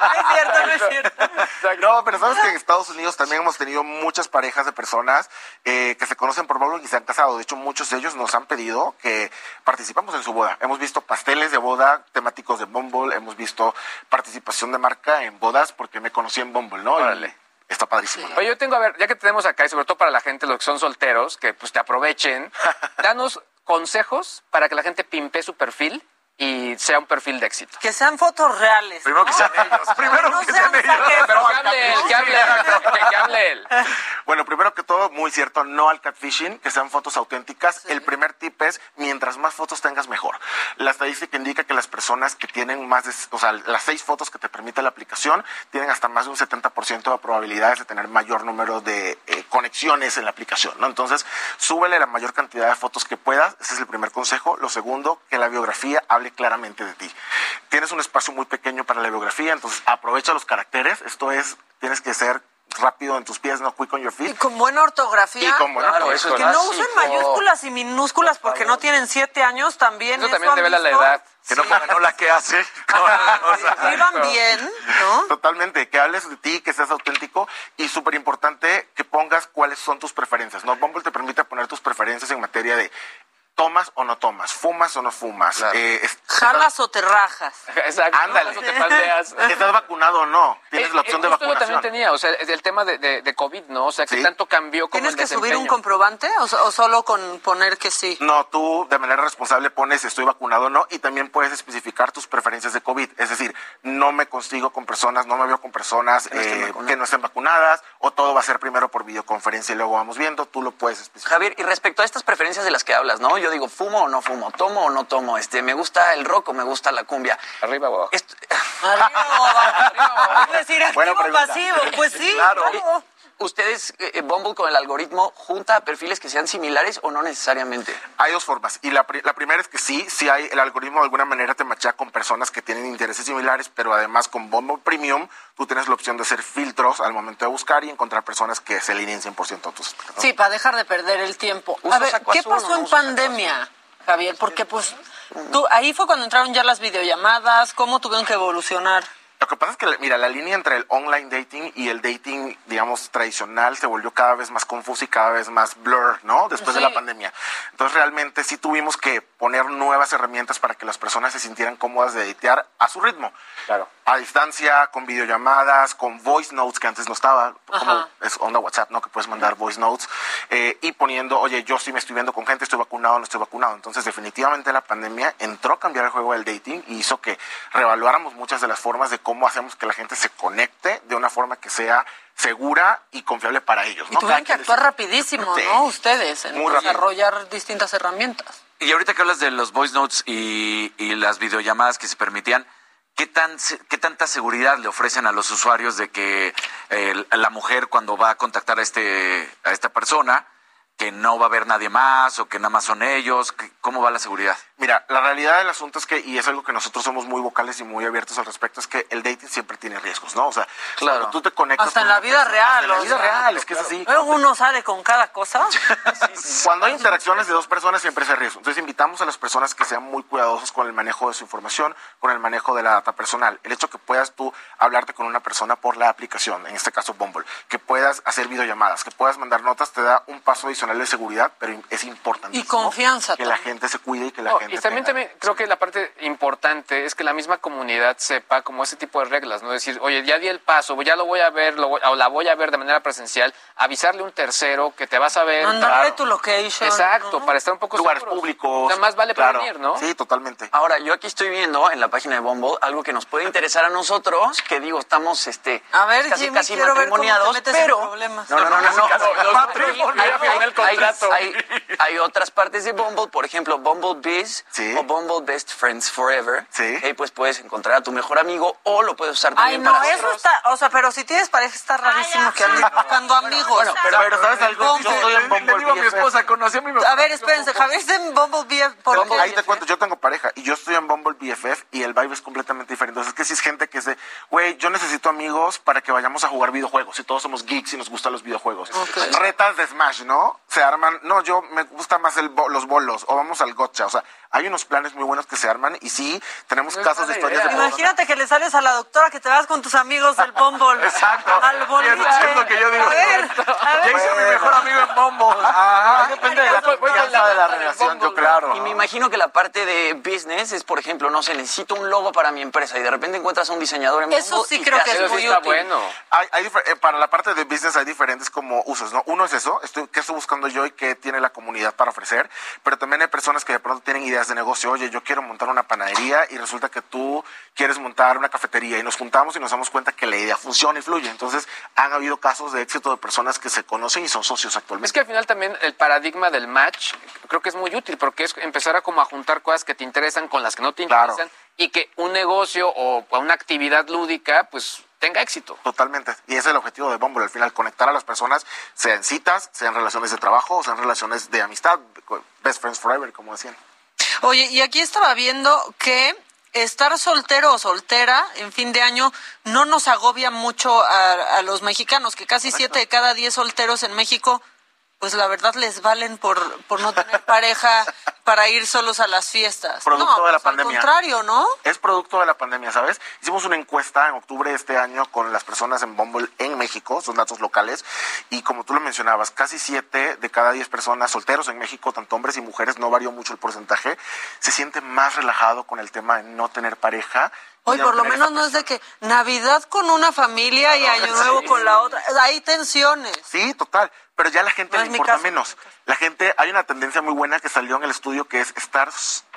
No es cierto, no es cierto. No, pero sabes que en Estados Unidos también hemos tenido muchas parejas de personas eh, que se conocen por Bumble y se han casado. De hecho, muchos de ellos nos han pedido que participamos en su boda. Hemos visto pasteles de boda temáticos de Bumble, hemos visto participación de marca en bodas porque me conocí en Bumble, ¿no? Y Órale. Está padrísimo. ¿no? Oye, yo tengo, a ver, ya que tenemos acá, y sobre todo para la gente, los que son solteros, que pues te aprovechen, danos consejos para que la gente pimpe su perfil y sea un perfil de éxito. Que sean fotos reales. Primero que ¿no? sean ellos. Primero no que sean sean ellos. saque- Pero que hable él, que hable él, que hable él. Bueno, primero que todo, muy cierto, no al catfishing, que sean fotos auténticas. El primer tip es, mientras más fotos tengas, mejor. La estadística indica que las personas que tienen más de, o sea, las seis fotos que te permite la aplicación, tienen hasta más de un 70% de probabilidades de tener mayor número de eh, conexiones en la aplicación, ¿no? Entonces, súbele la mayor cantidad de fotos que puedas, ese es el primer consejo. Lo segundo, que la biografía hable claramente de ti. Tienes un espacio muy pequeño para la biografía, entonces aprovecha los caracteres, esto es, tienes que ser rápido en tus pies, no quick on your feet. Y con buena ortografía. Y con buena Claro, ortografía. eso que no usen mayúsculas y minúsculas porque no tienen siete años también. Eso ¿eso también han revela la edad. Que no pongan no la que hace. Sea, Escriban bien, ¿no? Totalmente, que hables de ti, que seas auténtico y súper importante que pongas cuáles son tus preferencias. ¿no? Bumble te permite poner tus preferencias en materia de tomas o no tomas, fumas o no fumas, Claro. eh, es- Jalas o te rajas. Exacto. Ándale. Eso te paldeas. estás vacunado o no, tienes Eh, la opción eh, de justo yo vacunación. también tenía, o sea, el tema de, de, de COVID, ¿no? O sea, que Sí. tanto cambió como ¿Tienes el que subir un comprobante o, o solo con poner que sí? No, tú de manera responsable pones estoy vacunado o no y también puedes especificar tus preferencias de COVID. Es decir, no me consigo con personas, no me veo con personas Que no estén eh, vacunadas. que no estén vacunadas o todo va a ser primero por videoconferencia y luego vamos viendo. Tú lo puedes especificar. Javier, y respecto a estas preferencias de las que hablas, ¿no? Yo digo, ¿fumo o no fumo? ¿Tomo o no tomo? Este, ¿Me gusta el rock o me gusta la cumbia? Arriba o abajo. Esto- Arriba o abajo. Es decir, activo pasivo. Pues sí, Claro. claro. ¿Ustedes, eh, Bumble con el algoritmo, junta perfiles que sean similares o no necesariamente? Hay dos formas. Y la, pri- la primera es que sí, sí hay, el algoritmo de alguna manera te machea con personas que tienen intereses similares, pero además con Bumble Premium tú tienes la opción de hacer filtros al momento de buscar y encontrar personas que se alineen 100% a tus expectativas. Sí, para dejar de perder el tiempo. A ver, ¿qué pasó no en pandemia, Javier? Porque pues tú, ahí fue cuando entraron ya las videollamadas, cómo tuvieron que evolucionar. Lo que pasa es que, mira, la línea entre el online dating y el dating, digamos, tradicional se volvió cada vez más confusa y cada vez más blur, ¿no? Después de Sí. la pandemia. Entonces, realmente sí tuvimos que poner nuevas herramientas para que las personas se sintieran cómodas de datear a su ritmo. Claro. A distancia, con videollamadas, con voice notes, que antes no estaba, como es onda WhatsApp, ¿no? Que puedes mandar voice notes, eh, y poniendo, oye, yo sí me estoy viendo con gente, estoy vacunado, no estoy vacunado. Entonces, definitivamente la pandemia entró a cambiar el juego del dating y hizo que reevaluáramos muchas de las formas de cómo cómo hacemos que la gente se conecte de una forma que sea segura y confiable para ellos. Y tuvieron que actuar rapidísimo, ¿no? Ustedes, en desarrollar distintas herramientas. Y ahorita que hablas de los voice notes y, las videollamadas que se permitían, ¿qué, tan, ¿qué tanta seguridad le ofrecen a los usuarios de que la mujer cuando va a contactar a, este, a esta persona que no va a haber nadie más o que nada más son ellos? ¿Cómo va la seguridad? Mira, la realidad del asunto es que, y es algo que nosotros somos muy vocales y muy abiertos al respecto, es que el dating siempre tiene riesgos, ¿no? O sea, claro. tú te conectas... Hasta en la vida real. En la vida real, es que es así. Luego uno sale con cada cosa. Cuando hay interacciones de dos personas siempre hay riesgo. Entonces invitamos a las personas que sean muy cuidadosos con el manejo de su información, con el manejo de la data personal. El hecho que puedas tú hablarte con una persona por la aplicación, en este caso Bumble, que puedas hacer videollamadas, que puedas mandar notas, te da un paso adicional de seguridad, pero es importante. Y confianza. Que la gente se cuide y que la gente. Y también, también creo que la parte importante es que la misma comunidad sepa como ese tipo de reglas, ¿no? Decir, oye, ya di el paso, ya lo voy a ver, lo o la voy a ver de manera presencial, avisarle a un tercero que te vas a ver. Mandarle tu location. Exacto, para estar un poco Lugares públicos. Nada más vale para prevenir, ¿no? Sí, totalmente. Ahora, yo aquí estoy viendo en la página de Bumble algo que nos puede interesar a nosotros, que digo, estamos este, a ver, casi, Jimmy, casi matrimoniados, pero... problemas. No, no, no, no. no, no, hay, hay, otras partes de Bumble, por ejemplo, Bumble Biz o Bumble Best Friends Forever. Sí. Ahí pues puedes encontrar a tu mejor amigo o lo puedes usar también Ay, no, para eso está, o sea, pero si tienes pareja está rarísimo que andes buscando amigos. Bueno, pero, pero ¿sabes algo? Yo estoy en Bumble Le digo a mi esposa, conocí a mi A ver, espérense, Javier está en Bumble BFF. Ahí te cuento, yo tengo pareja y yo estoy en Bumble BFF y el vibe es completamente diferente. Entonces, es que si es gente que es de, güey, yo necesito amigos para que vayamos a jugar videojuegos y todos somos geeks y nos gustan los videojuegos. Retas de Smash, ¿no? Se arman, no, yo me gusta más el los bolos o vamos al gotcha. O sea, hay unos planes muy buenos que se arman y sí, tenemos casos de historias de Imagínate que le sales a la doctora que te vas con tus amigos del Bumble. Exacto. Al boliche. es lo que yo digo. A ver, a ver. Ya hice mi mejor amigo en Bumble. Ajá. Depende de la confianza de la relación, yo claro. Y me imagino que la parte de business es, por ejemplo, no sé, necesito un logo para mi empresa y de repente encuentras a un diseñador en Eso Bumble sí creo que es muy está útil. bueno. Hay, hay eh, para la parte de business hay diferentes como usos, ¿no? Uno es eso, estoy, qué estoy buscando yo y qué tiene la comunidad para ofrecer, pero también hay personas que de pronto tienen ideas de negocio, oye, yo quiero montar una panadería y resulta que tú quieres montar una cafetería y nos juntamos y nos damos cuenta que la idea funciona y fluye. Entonces, han habido casos de éxito de personas que se conocen y son socios actualmente. Es que al final también el paradigma del match creo que es muy útil porque es empezar a como a juntar cosas que te interesan con las que no te Claro. interesan y que un negocio o una actividad lúdica pues tenga éxito. Totalmente. Y ese es el objetivo de Bumble, al final, conectar a las personas, sean citas, sean relaciones de trabajo, sean relaciones de amistad, best friends forever, como decían. Oye, y aquí estaba viendo que estar soltero o soltera en fin de año no nos agobia mucho a, a los mexicanos, que casi siete de cada diez solteros en México, pues la verdad les valen por, por no tener pareja para ir solos a las fiestas. Producto no, de la pues, pandemia. Al contrario, ¿no? Es producto de la pandemia, ¿sabes? Hicimos una encuesta en octubre de este año con las personas en Bumble en México, son datos locales, y como tú lo mencionabas, casi siete de cada diez personas solteros en México, tanto hombres y mujeres, no varió mucho el porcentaje, se siente más relajado con el tema de no tener pareja. Hoy por lo menos no es de que Navidad con una familia y Año Nuevo con la otra. Hay tensiones. Sí, total. Pero ya a la gente No le importa caso. menos. La gente, hay una tendencia muy buena que salió en el estudio que es estar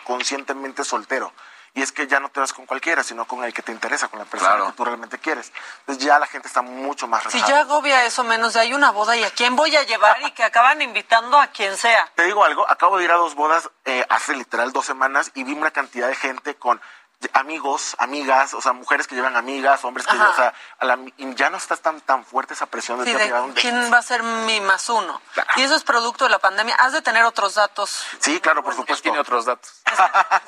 conscientemente soltero. Y es que ya no te vas con cualquiera, sino con el que te interesa, con la persona Claro. que tú realmente quieres. Entonces ya la gente está mucho más Si relajada. ya agobia eso menos de hay una boda y a quién voy a llevar y que acaban invitando a quien sea. Te digo algo, acabo de ir a dos bodas eh, hace literal dos semanas y vi una cantidad de gente con amigos, amigas, o sea, mujeres que llevan amigas, hombres que Ajá. llevan, o sea, a la- ya no está tan, tan fuerte esa presión de Sí, de quién va a ser mi más uno. Claro. Y eso es producto de la pandemia. Has de tener otros datos, Sí, claro, por supuesto. Tiene otros datos.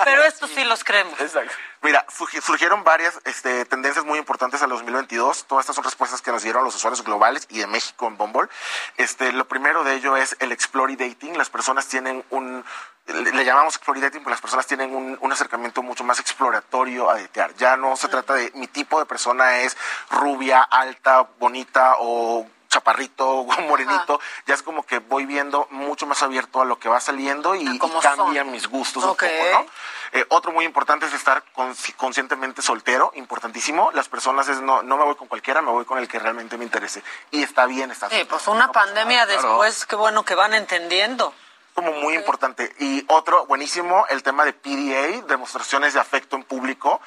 pero estos sí los creemos. Exacto. Mira, surgi- surgieron varias este, tendencias muy importantes al 2022. Todas estas son respuestas que nos dieron los usuarios globales y de México en Bumble. Este, lo primero de ello es el Explore Dating. Las personas tienen un, le, le llamamos Explore Dating, porque las personas tienen un, un acercamiento mucho más exploratorio a datear. Ya no se trata de mi tipo de persona es rubia, alta, bonita o chaparrito o morenito, ya es como que voy viendo mucho más abierto a lo que va saliendo y, cambian son. mis gustos Ok. un poco, ¿no? Eh, otro muy importante es estar consci- conscientemente soltero, importantísimo. Las personas es no, no me voy con cualquiera, me voy con el que realmente me interese. Y está bien, está Sí, pues una pandemia claro. después, qué bueno que van entendiendo. Como muy importante. Y otro, buenísimo, el tema de PDA, demostraciones de afecto en público.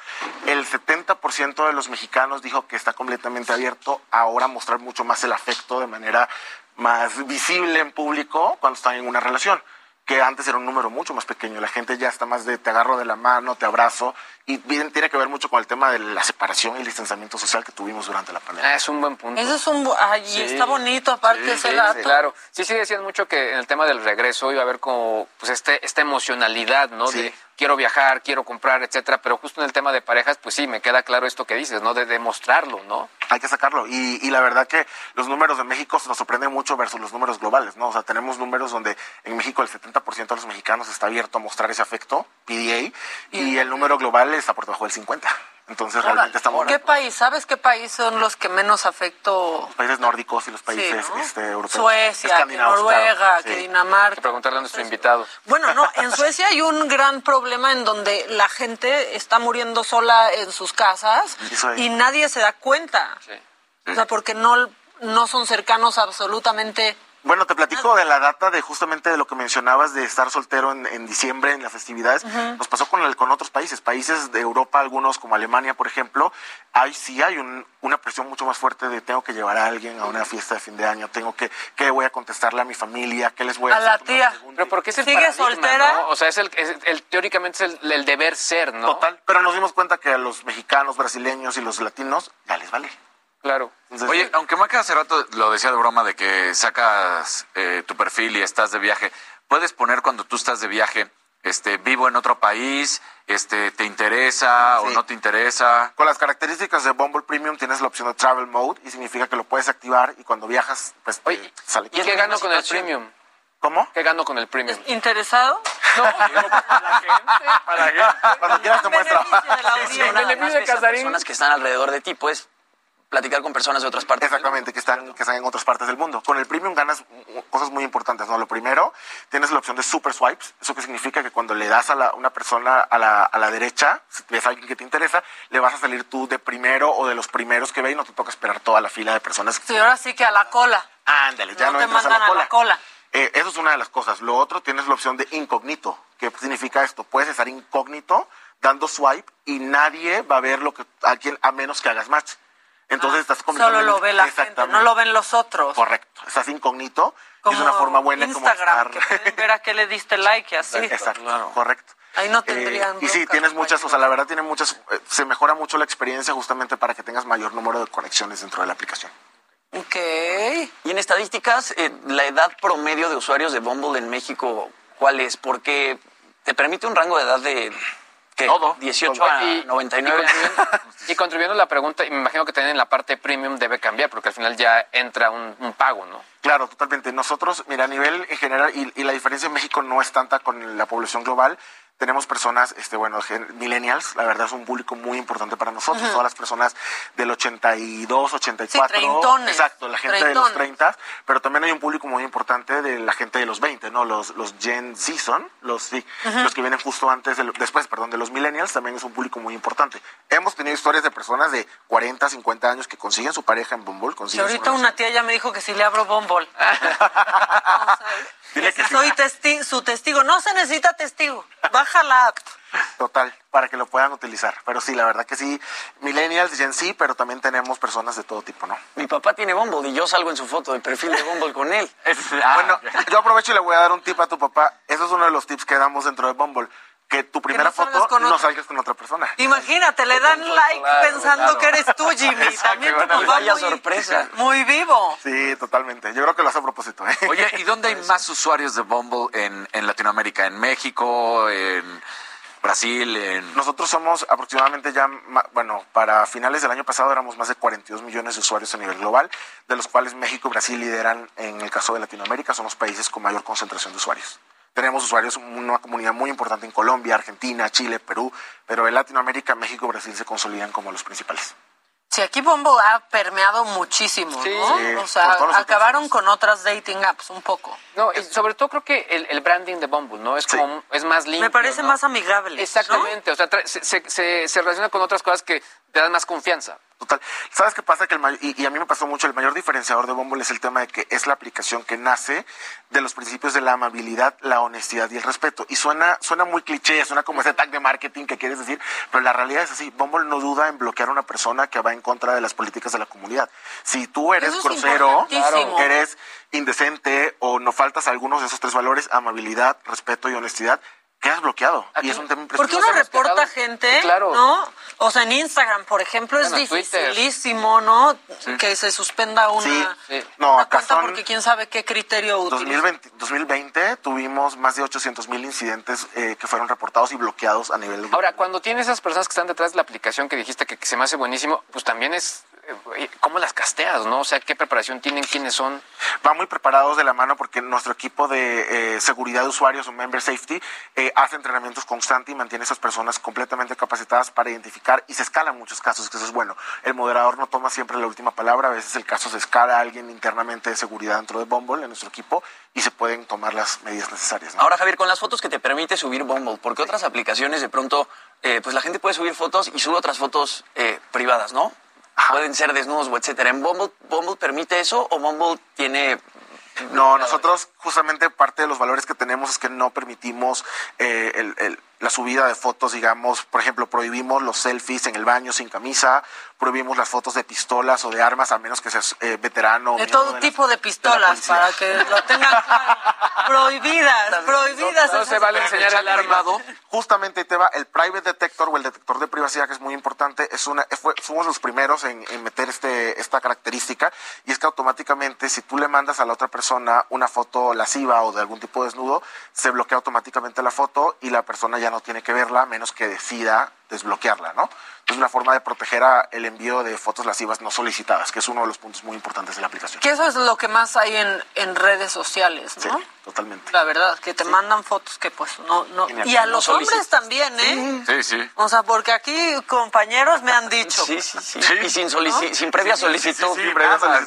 El 70% de los mexicanos dijo que está completamente abierto ahora a mostrar mucho más el afecto de manera más visible en público cuando están en una relación que antes era un número mucho más pequeño. La gente ya está más de te agarro de la mano, te abrazo. Y bien, tiene que ver mucho con el tema de la separación y el distanciamiento social que tuvimos durante la pandemia. Ah, es un buen punto. Eso es un... Ay, Sí. está bonito aparte Sí, ese sí, dato. Claro. Sí, sí, decían mucho que en el tema del regreso iba a haber como pues este, esta emocionalidad, ¿no? De quiero viajar, quiero comprar, etcétera. Pero justo en el tema de parejas, pues sí, me queda claro esto que dices, ¿no? De demostrarlo, ¿no? Hay que sacarlo. Y, y la verdad que los números de México nos sorprenden mucho versus los números globales, ¿no? O sea, tenemos números donde en México el 70% de los mexicanos está abierto a mostrar ese afecto, PDA, y el número global está por debajo del 50%. Entonces realmente estamos... ¿Qué país? ¿Sabes qué país son los que menos afecto? Los países nórdicos y los países ¿no? este, europeos. Suecia, que Noruega, claro, que sí. Dinamarca. Preguntarle a nuestro invitado. Bueno, no, en Suecia hay un gran problema en donde la gente está muriendo sola en sus casas y nadie se da cuenta. O sea, porque no, no son cercanos absolutamente. Bueno, te platico de la data de justamente de lo que mencionabas de estar soltero en, en diciembre en las festividades. Nos pasó con, el- con otros países, países de Europa, algunos como Alemania, por ejemplo. Hay sí hay un- una presión mucho más fuerte de tengo que llevar a alguien a una fiesta de fin de año, tengo que, ¿qué voy a contestarle a mi familia? ¿Qué les voy a, A la hacer? tía. Pero porque es el ¿Sigue paradigma, soltera? ¿no? O sea, es el, es el- teóricamente es el, el deber ser, ¿no? Total, pero nos dimos cuenta que a los mexicanos, brasileños y los latinos ya les vale. Claro. Oye, aunque Maca hace rato lo decía de broma de que sacas eh, tu perfil y estás de viaje, puedes poner cuando tú estás de viaje, este, vivo en otro país, este, te interesa o no te interesa. Con las características de Bumble Premium tienes la opción de Travel Mode y significa que lo puedes activar y cuando viajas, pues te sale. ¿Y qué gano con el premium? ¿Cómo? ¿Qué gano con el premium? ¿Interesado? Cuando quieras te muestro. Sí, una de las personas que están alrededor de ti, puedes platicar con personas de otras partes. Exactamente, que están, que están en otras partes del mundo. Con el Premium ganas cosas muy importantes, ¿no? Lo primero, tienes la opción de Super Swipes. ¿Eso que significa? Que cuando le das a la- una persona a la, a la derecha, si ves a alguien que te interesa, le vas a salir tú de primero o de los primeros que ve y no te toca esperar toda la fila de personas. Sí, ahora sí que a la cola. Ándale, ya no, no te entras mandan a la cola. cola. Eh, eso es una de las cosas. Lo otro, tienes la opción de incógnito. ¿Qué significa esto? Puedes estar incógnito dando swipe y nadie va a ver lo que a quien a menos que hagas match. Entonces estás Solo lo ve la gente, no lo ven los otros. Correcto. Estás incógnito y Como es una forma buena Instagram, como estar. que pueden ver a qué le diste like y así. Exacto, correcto. Ahí no Eh, tendrían y sí, tienes muchas, o sea, la verdad tiene muchas, eh, se mejora mucho la experiencia justamente para que tengas mayor número de conexiones dentro de la aplicación. Ok. Y en estadísticas, eh, la edad promedio de usuarios de Bumble en México, ¿cuál es? Porque te permite un rango de edad de ¿qué? 18 a Y- 99 y contribuyendo- Y contribuyendo a la pregunta, me imagino que también en la parte premium debe cambiar, porque al final ya entra un, un pago, ¿no? Claro, totalmente. Nosotros, mira, a nivel en general, y, y la diferencia en México no es tanta con la población global. Tenemos personas, este, bueno, millennials, la verdad es un público muy importante para nosotros. Todas las personas del 82, 84. treintones. Exacto, la gente de los Treintones. 30. Pero también hay un público muy importante de la gente de los 20, ¿no? Los, los Gen Z son, los, sí, los que vienen justo antes, de después, perdón, de los millennials, también es un público muy importante. Hemos tenido historias de personas de 40, 50 años que consiguen su pareja en Bumble, Si consiguen su ahorita una tía ya me dijo que si le abro Bumble. Dile que sí. soy testi- su testigo. No se necesita testigo. Baja la app. Total, para que lo puedan utilizar. Pero sí, la verdad que sí, millennials, Gen Z, pero también tenemos personas de todo tipo, ¿no? Mi papá tiene Bumble y yo salgo en su foto de perfil de Bumble con él. bueno, yo aprovecho y le voy a dar un tip a tu papá. Eso es uno de los tips que damos dentro de Bumble. Que tu primera foto con no salgas con otra persona. Imagínate, le dan like claro, pensando claro. que eres tú, Jimmy. Exacto, También tu bueno, papá vaya muy, sorpresa. muy vivo. Sí, totalmente. Yo creo que lo hace a propósito. ¿eh? Oye, ¿y dónde hay más usuarios de Bumble en, en Latinoamérica? ¿En México? ¿En Brasil? En... Nosotros somos aproximadamente ya, bueno, para finales del año pasado éramos más de 42 millones de usuarios a nivel global, de los cuales México y Brasil lideran en el caso de Latinoamérica, son los países con mayor concentración de usuarios. Tenemos usuarios, una comunidad muy importante en Colombia, Argentina, Chile, Perú, pero en Latinoamérica, México Brasil se consolidan como los principales. Sí, aquí Bumble ha permeado muchísimo, ¿no? Sí, o sea, acabaron con otras dating apps un poco. No, y sobre todo creo que el, el branding de Bumble, ¿no? Es como, es más limpio. Me parece ¿no? más amigable. Exactamente, o sea, se, se- se relaciona con otras cosas que te dan más confianza. Total. ¿Sabes qué pasa? Que el y, a mí me pasó mucho, el mayor diferenciador de Bumble es el tema de que es la aplicación que nace de los principios de la amabilidad, la honestidad y el respeto. Y suena, suena muy cliché, suena como ese tag de marketing que quieres decir, pero la realidad es así. Bumble no duda en bloquear a una persona que va en contra de las políticas de la comunidad. Si tú eres grosero, eres indecente o no faltas algunos de esos tres valores, amabilidad, respeto y honestidad, quedas bloqueado. y es un tema Porque uno reporta gente, claro. ¿no? O sea, en Instagram, por ejemplo, es dificilísimo, ¿no? Que se suspenda una, sí, No, cuenta porque quién sabe qué criterio 2020, 2020 tuvimos más de 800 mil incidentes eh, que fueron reportados y bloqueados a nivel... Ahora, cuando tienes esas personas que están detrás de la aplicación que dijiste que se me hace buenísimo, pues también es ¿Cómo las casteas, no? O sea, ¿qué preparación tienen? ¿Quiénes son? Van muy preparados de la mano porque nuestro equipo de eh, seguridad de usuarios o member safety eh, hace entrenamientos constantes y mantiene a esas personas completamente capacitadas para identificar y se escala en muchos casos, que eso es bueno. El moderador no toma siempre la última palabra, a veces el caso se escala a alguien internamente de seguridad dentro de Bumble, en nuestro equipo, y se pueden tomar las medidas necesarias. Ahora, Javier, con las fotos que te permite subir Bumble, porque otras aplicaciones de pronto, pues la gente puede subir fotos y sube otras fotos privadas, ¿no? Pueden ser desnudos o etcétera. ¿En Bumble, Bumble permite eso o Bumble tiene no, nosotros justamente parte de los valores que tenemos es que no permitimos eh, el, la subida de fotos, digamos, por ejemplo, prohibimos los selfies en el baño sin camisa, prohibimos las fotos de pistolas o de armas, a menos que seas eh, veterano. De todo tipo de pistolas, para que lo tengan prohibidas, prohibidas. No, se vale enseñar el armado. Justamente te va el private detector o el detector de privacidad, que es muy importante, es una, fue, fuimos los primeros en, en meter este, esta característica, y es que automáticamente, si tú le mandas a la otra persona una foto lasciva o de algún tipo de desnudo, se bloquea automáticamente la foto y la persona ya no tiene que verla menos que decida desbloquearla, ¿no? Es una forma de proteger el envío de fotos lascivas no solicitadas, que es uno de los puntos muy importantes de la aplicación. Que eso es lo que más hay en, en redes sociales, ¿no? Sí, totalmente. La verdad, que te mandan fotos que pues no... no y a los hombres también, ¿eh? Sí, sí. O sea, porque aquí compañeros me han dicho. Sí, sí, sí. Y sin, sin previa solicitud.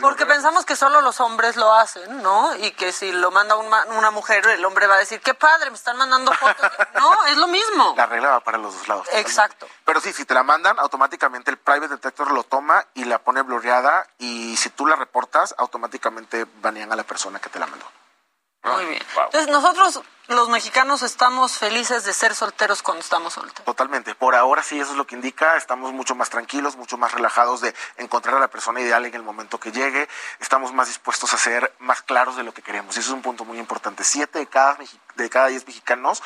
Porque pensamos que solo los hombres lo hacen, ¿no? Y que si lo manda una mujer, el hombre va a decir, qué padre, me están mandando fotos. no, es lo mismo. La regla va para los dos lados. Exacto. Pero sí, si te la mandan, automáticamente el private detector lo toma y la pone blurreada y si tú la reportas, automáticamente banean a la persona que te la mandó. Muy bien. Entonces nosotros los mexicanos estamos felices de ser solteros cuando estamos solteros. Totalmente. Por ahora sí, eso es lo que indica. Estamos mucho más tranquilos, mucho más relajados de encontrar a la persona ideal en el momento que llegue. Estamos más dispuestos a ser más claros de lo que queremos. Y eso es un punto muy importante. Siete de cada, de cada diez mexicanos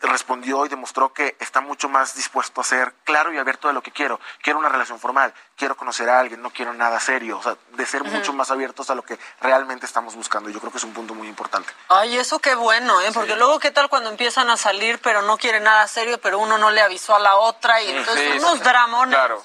respondió y demostró que está mucho más dispuesto a ser claro y abierto de lo que quiero. Quiero una relación formal, quiero conocer a alguien, no quiero nada serio, o sea, de ser mucho más abiertos a lo que realmente estamos buscando. Yo creo que es un punto muy importante. Ay, eso qué bueno, ¿eh? Porque luego, ¿qué tal cuando empiezan a salir, pero no quieren nada serio, pero uno no le avisó a la otra y entonces unos dramones. Claro.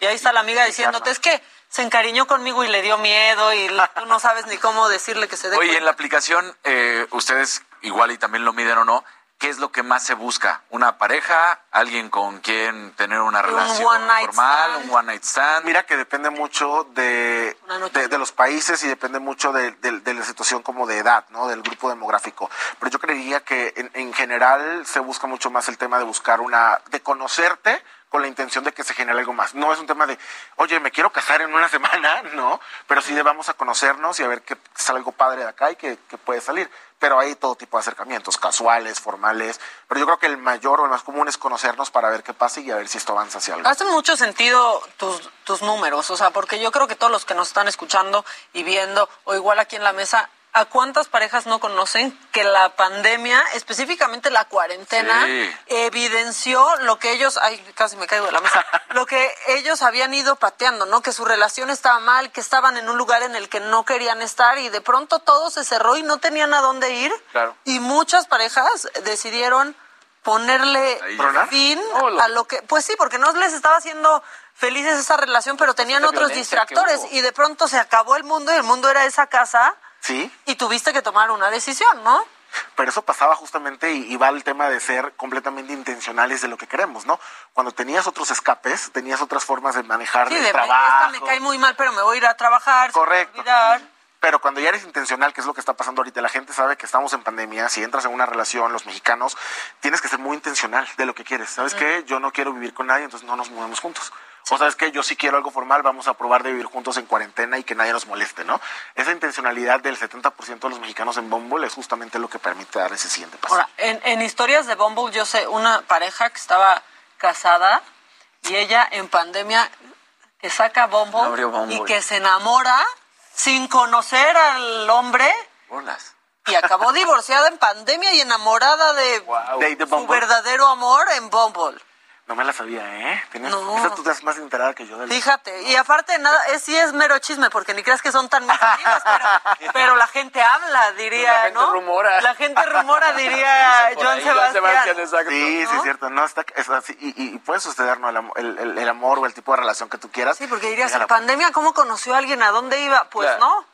Y ahí está la amiga diciéndote, es que se encariñó conmigo y le dio miedo y tú no sabes ni cómo decirle que se dé Oye, en la aplicación, eh, ustedes igual y también lo miden o no, ¿qué es lo que más se busca? ¿Una pareja? ¿Alguien con quien tener una relación formal? ¿Un one night stand? Mira que depende mucho de, de, los países y depende mucho de, la situación como de edad, ¿no? Del grupo demográfico. Pero yo creería que en, en general se busca mucho más el tema de buscar una, de conocerte con la intención de que se genere algo más. No es un tema de, oye, me quiero casar en una semana, no, pero sí de vamos a conocernos y a ver qué sale algo padre de acá y qué, puede salir. Pero hay todo tipo de acercamientos, casuales, formales, pero yo creo que el mayor o el más común es conocernos para ver qué pasa y a ver si esto avanza hacia algo. Hace mucho sentido tus, tus números, o sea, porque yo creo que todos los que nos están escuchando y viendo, o igual aquí en la mesa, ¿A cuántas parejas no conocen que la pandemia, específicamente la cuarentena, evidenció lo que ellos, ay, casi me caigo de la mesa, lo que ellos habían ido pateando, ¿no? Que su relación estaba mal, que estaban en un lugar en el que no querían estar y de pronto todo se cerró y no tenían a dónde ir. Claro. Y muchas parejas decidieron ponerle fin a lo que, pues sí, porque no les estaba haciendo felices esa relación, pero tenían otros distractores y de pronto se acabó el mundo y el mundo era esa casa Sí. Y tuviste que tomar una decisión, ¿no? Pero eso pasaba justamente y, va el tema de ser completamente intencionales de lo que queremos, ¿no? Cuando tenías otros escapes, tenías otras formas de manejar sí, el de trabajo. Esta me cae muy mal, pero me voy a ir a trabajar. Correcto. Pero cuando ya eres intencional, que es lo que está pasando ahorita, la gente sabe que estamos en pandemia, si entras en una relación, los mexicanos, tienes que ser muy intencional de lo que quieres. ¿Sabes qué? Yo no quiero vivir con nadie, entonces no nos movemos juntos O sabes que yo sí quiero algo formal, vamos a probar de vivir juntos en cuarentena y que nadie nos moleste, ¿no? Esa intencionalidad del 70% de los mexicanos en Bumble es justamente lo que permite dar ese siguiente paso. Ahora, en, en historias de Bumble yo sé una pareja que estaba casada y ella en pandemia que saca Bumble, Abrió Bumble. y que se enamora sin conocer al hombre Bolas. y acabó divorciada en pandemia y enamorada de, su verdadero amor en Bumble. No me la sabía, ¿eh? Tienes, No. esa tú estás más enterada que yo del Fíjate, y aparte nada, es, sí es mero chisme, porque ni creas que son tan mis amigos, pero, pero la gente habla, diría, La gente ¿no? rumora. La gente rumora, diría Joan ahí, Sebastián. Sebastián, exacto. Sí, sí, ¿No? es cierto. No, está, es así, y, y- y puede suceder, ¿no? El, el- el- amor o el tipo de relación que tú quieras. Sí, porque dirías, en la- pandemia, ¿cómo conoció a alguien? ¿A dónde iba? Pues Claro. no.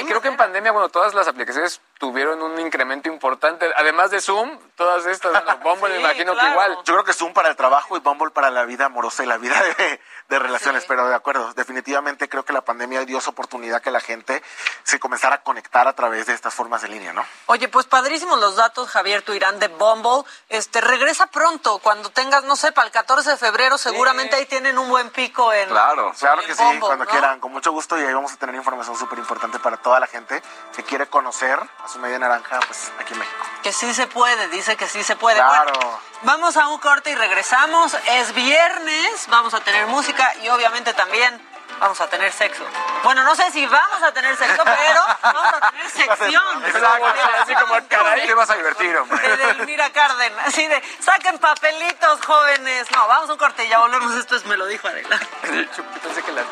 Y creo que en pandemia, bueno, todas las aplicaciones tuvieron un incremento importante. Además de Zoom, todas estas, bueno, Bumble me imagino que igual. Yo creo que Zoom para el trabajo y Bumble para la vida amorosa y la vida de, de relaciones, Sí. pero de acuerdo, definitivamente creo que la pandemia dio esa oportunidad que la gente se comenzara a conectar a través de estas formas en línea, ¿no? Oye, pues padrísimos los datos, Javier Tuirán de Bumble. Este, regresa pronto, cuando tengas, no sé, para el 14 de febrero, seguramente ahí tienen un buen pico en... Claro. Claro en que sí, cuando ¿no? quieran, con mucho gusto y ahí vamos a tener información súper importante para toda la gente que quiere conocer a su media naranja, pues aquí en México. Que sí se puede, dice que sí se puede. Claro. Bueno, vamos a un corte y regresamos. Es viernes, vamos a tener música y obviamente también vamos a tener sexo. Bueno, no sé si vamos a tener sexo, pero vamos a tener sección. Exacto, así como caray. Te vas a divertir, hombre. De Delmira Cárdenas, así de, saquen papelitos, jóvenes. No, vamos a un corte y ya volvemos. Esto es Me lo dijo Adela. Pensé que la...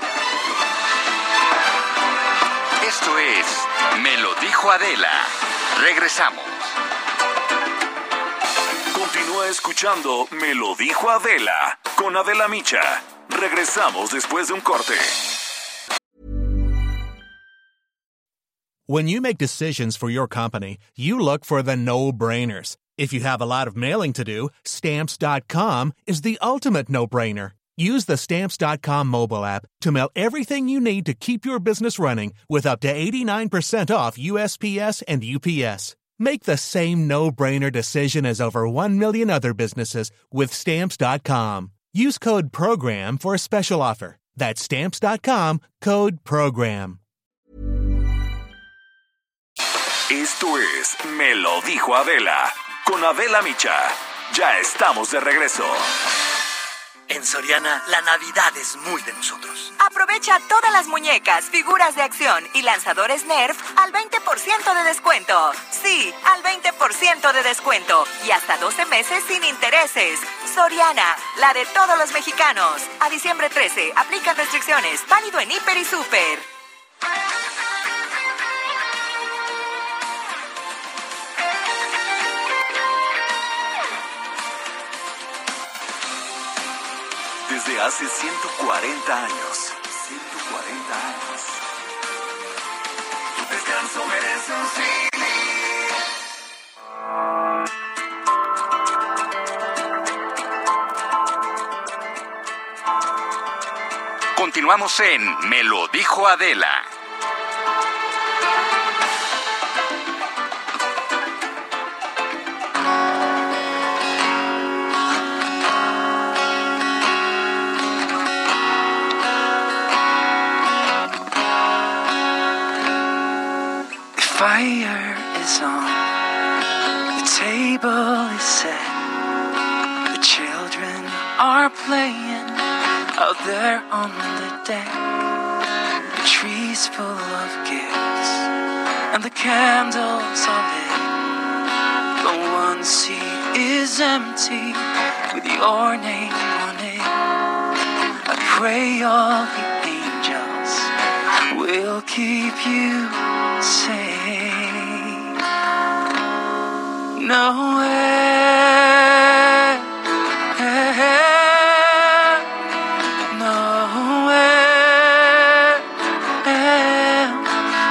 Esto es Me lo dijo Adela. Regresamos. Continúa escuchando Me lo dijo Adela con Adela Micha. Regresamos después de un corte. When you make decisions for your company, you look for the no brainers. If you have a lot of mailing to do, stamps.com is the ultimate no brainer. Use the stamps.com mobile app to mail everything you need to keep your business running with up to 89% off USPS and UPS. Make the same no brainer decision as over 1 million other businesses with stamps.com. Use code PROGRAM for a special offer. That's stamps.com code PROGRAM. Esto es Me lo dijo Adela con Adela Micha. Ya estamos de regreso. En Soriana, la Navidad es muy de nosotros. Aprovecha todas las muñecas, figuras de acción y lanzadores Nerf al 20% de descuento. Sí, al 20% de descuento y hasta 12 meses sin intereses. Soriana, la de todos los mexicanos. A diciembre 13, aplican restricciones. Válido en Hiper y Super. Desde hace 140 años. 140 años. Tu descanso merece un sí. Continuamos en Me lo dijo Adela. Fire is on, the table is set, the children are playing out there on the deck. The tree's full of gifts, and the candles are lit. The one seat is empty with your name on it. I pray all the angels will keep you safe. Nowhere, nowhere,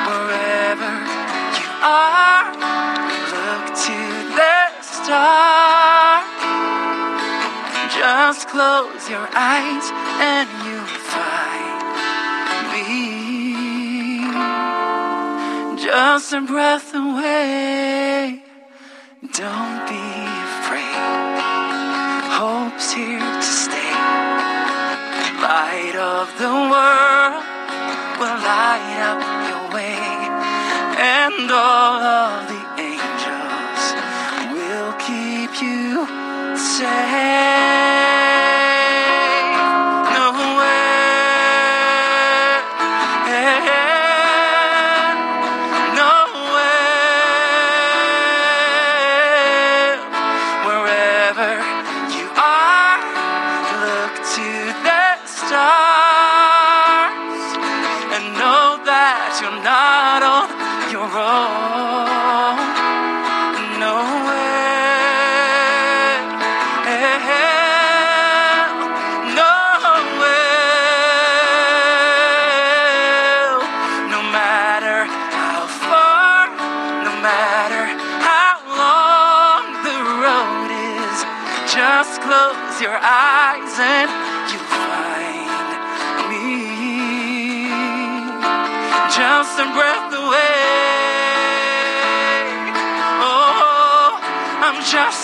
wherever you are, look to the star. Just close your eyes and you'll find me just a breath away.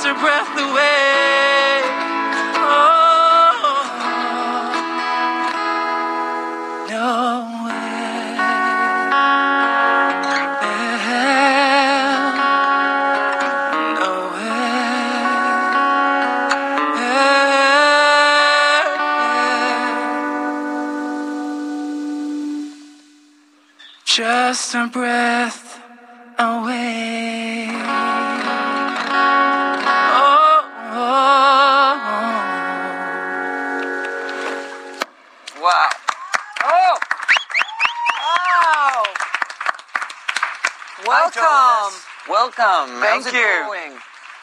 I'm just a breath away. Welcome. Thank How's it you. going?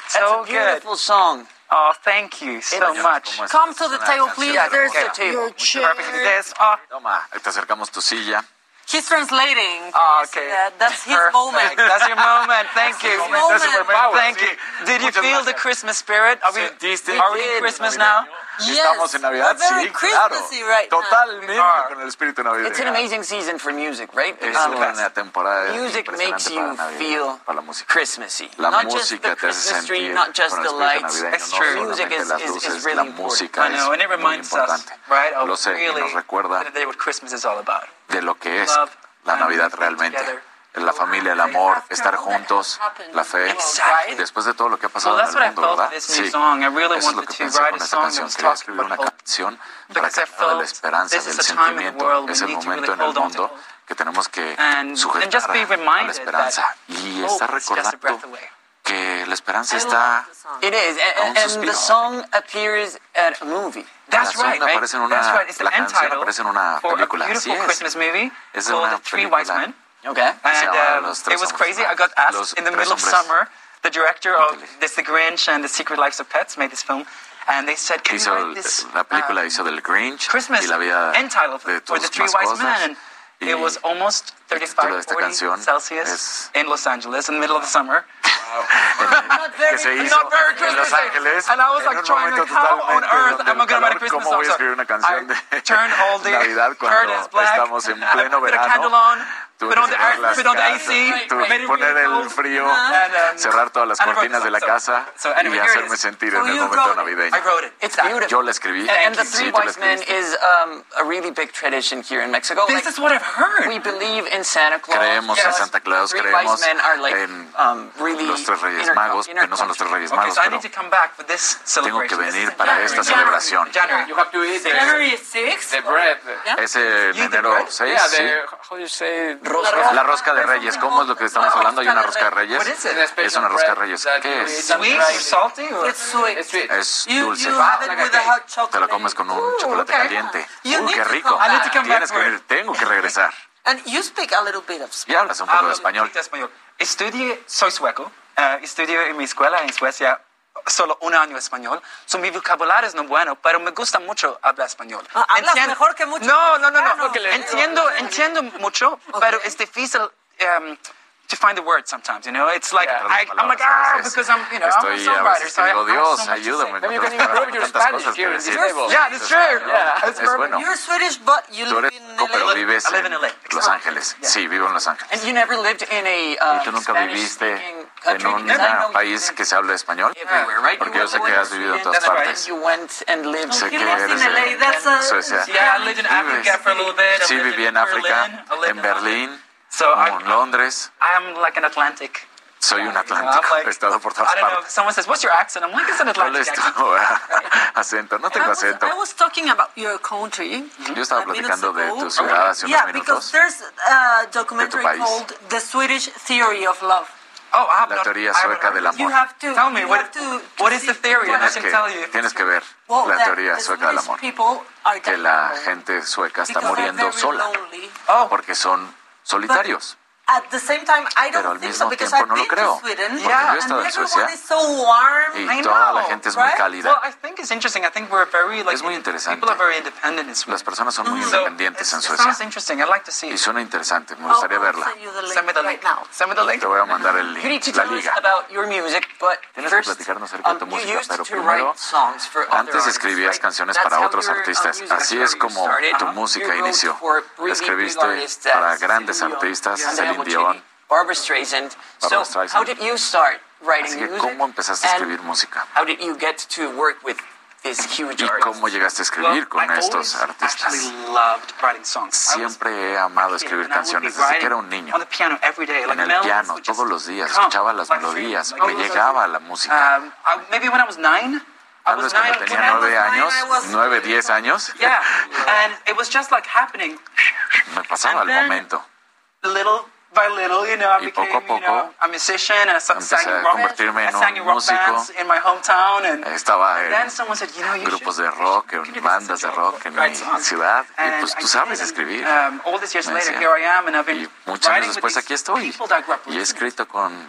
So That's a beautiful good. song. Oh, thank you so It's- much. Come to the table, please. Yeah, There's okay. the- your chair. Perfect. This. Oh, Toma, te acercamos tu silla. He's translating. Oh, You see okay. that? That's his Perfect. moment. That's your moment. Thank you. His moment. Thank you. Did you feel the Christmas spirit? Are we, ¿Sentiste? are we in Christmas now? Estamos en Navidad, sí, claro. Christmassy right now. Totalmente con el espíritu navideño. It's an amazing season for music, right? Es Um, una temporada music makes you Navidad, feel para la música. Christmassy. La not just the te hace tree, sentir not just con the el espíritu lights. no true. Music is- las is- really la important. música I know, and it es muy reminds us, right, of Lo sé, y really nos recuerda what Christmas is all about. de lo que es Love la and Navidad realmente. together. La familia, el amor, estar juntos, la fe. Exactly. Después de todo lo que ha pasado en that's el what I mundo, felt ¿verdad? with this new Sí. song. I really Eso es lo wanted que to pensé write con a esta song canción. that was Quería talking escribir una canción para hablara de la esperanza, del is a time in the sentimiento. Es el momento en el mundo que tenemos que sujetar just be a- la reminded esperanza that y estar recordando que la esperanza está It is, a un and, and the song appears at a movie. That's La right, right? aparece en una- That's right. It's the la end canción title aparece en una for a película, beautiful. Christmas movie called una The Three Wise película Men. Okay. And llama um, it was crazy. I got asked Los in the middle of summer. The director of this, The Grinch and The Secret Lives of Pets, made this film, and they said, "Can you hizo write el- this la película uh, hizo del Grinch Christmas y la vida end title de for The Three Wise Men?" It was almost el título de 35, esta 40 Celsius in Los Angeles in the middle of the summer. se hizo Not very en Los Ángeles And I was like trying to how on earth am I going to write a Christmas ¿cómo song? voy a So escribir una canción I de turned all the Navidad curtains cuando black, estamos en pleno put a candle on, Tuve put on que the, cerrar las put on the casas, it poner el frío, And, um, cerrar todas las and I wrote cortinas de la casa So anyway, y hacerme sentir So en el momento navideño. I wrote it. It's beautiful. Yo la escribí. And, and the Three tú Wise Men is um, a really big tradition here in Mexico. This is what I've heard. We believe in Santa Claus. Creemos en. Santa Claus, creemos en um, really los tres reyes inter- magos, que no son los tres reyes Okay, magos, so I pero need to come back for this tengo que venir para January. esta celebración. January. You have to eat the, January 6th. the bread. Es en enero 6, Yeah, sí. Do you say? La rosca de Reyes, ¿cómo es lo que estamos hablando? Hay una rosca de Reyes. Es una rosca de Reyes. ¿Qué es? Sweet or salty? Or? It's sweet. It's sweet. Es dulce. Te la comes con un chocolate okay. caliente. Uy, qué rico. Tienes que venir, tengo que regresar. And you speak a little bit of Spanish. Y hablas un poco de español. Estudié, soy sueco, eh, estudié en mi escuela en Suecia solo un año español. So, mi vocabulario es no bueno, pero me gusta mucho hablar español. Ah, hablas mejor que muchos No, no, no, no. Entiendo, entiendo mucho, pero es difícil um, to find the word sometimes, you know? It's like, yeah, I, am like, ah, because I'm, you know, estoy, I'm a songwriter, so I have Dios, so much ayúdame. Maybe you can improve your Spanish here in Disabled. Yeah, that's true. Yeah, it's bueno. You're Swedish, but you live in LA. Pero vives I live in LA. Los Ángeles. Yeah. Sí, vivo en Los And you never lived in a uh, y tú en un país que se habla español? Everywhere, right? You went and lived. Sé que eres de Suecia. Yeah, I lived in Africa for a little bit. So como I'm, Londres. I'm like an Atlantic. Soy un atlántico, like, he estado por todas I partes. Know, someone says, "What's your accent?" I'm like, "It's an Atlantic accent." Ah, acento, no tengo acento. I was talking about your country. Yo mm-hmm, estaba platicando de tu ciudad hace unos minutos. Yeah, because there's a documentary called "The Swedish Theory of Love." Oh, ah, I have la teoría sueca del amor. You have to, tell me you what, have to, to what is the theory? Tienes que. Tienes que ver well, la teoría sueca del amor. Que la gente sueca está muriendo sola lonely. porque son solitarios. Pero al mismo tiempo no lo creo, porque yo he estado en Suecia. y toda la gente es muy cálida. Es muy interesante. Las personas son muy independientes en Suecia. Y suena interesante, me gustaría verla. Te voy a mandar el link, la liga. Tienes que platicarnos acerca de tu música, pero primero, antes escribías canciones para otros artistas. Así es como tu música inició. Escribiste para grandes artistas, Dion, Dion, Barbara Streisand. Barbara Streisand. How did you start writing Así que, music? ¿Cómo empezaste a escribir música? How did you get to work with these huge ¿Y cómo llegaste a escribir well, con I've estos artistas? Siempre he amado escribir canciones desde que era un niño. Day, en el piano todos los días escuchaba las melodías, me llegaba la música. Maybe when I was nine, Tal vez cuando tenía nueve años, nueve, diez años. Yeah. And it was just like happening. Me pasaba el momento. Little by little, you know, I y became, poco a poco you know, a musician and I empecé a convertirme en un músico. In my hometown and, Estaba en then said, you know, you grupos de rock, en bandas de rock en mi ciudad. Y pues tú sabes escribir. y muchos años después aquí estoy. Y he escrito con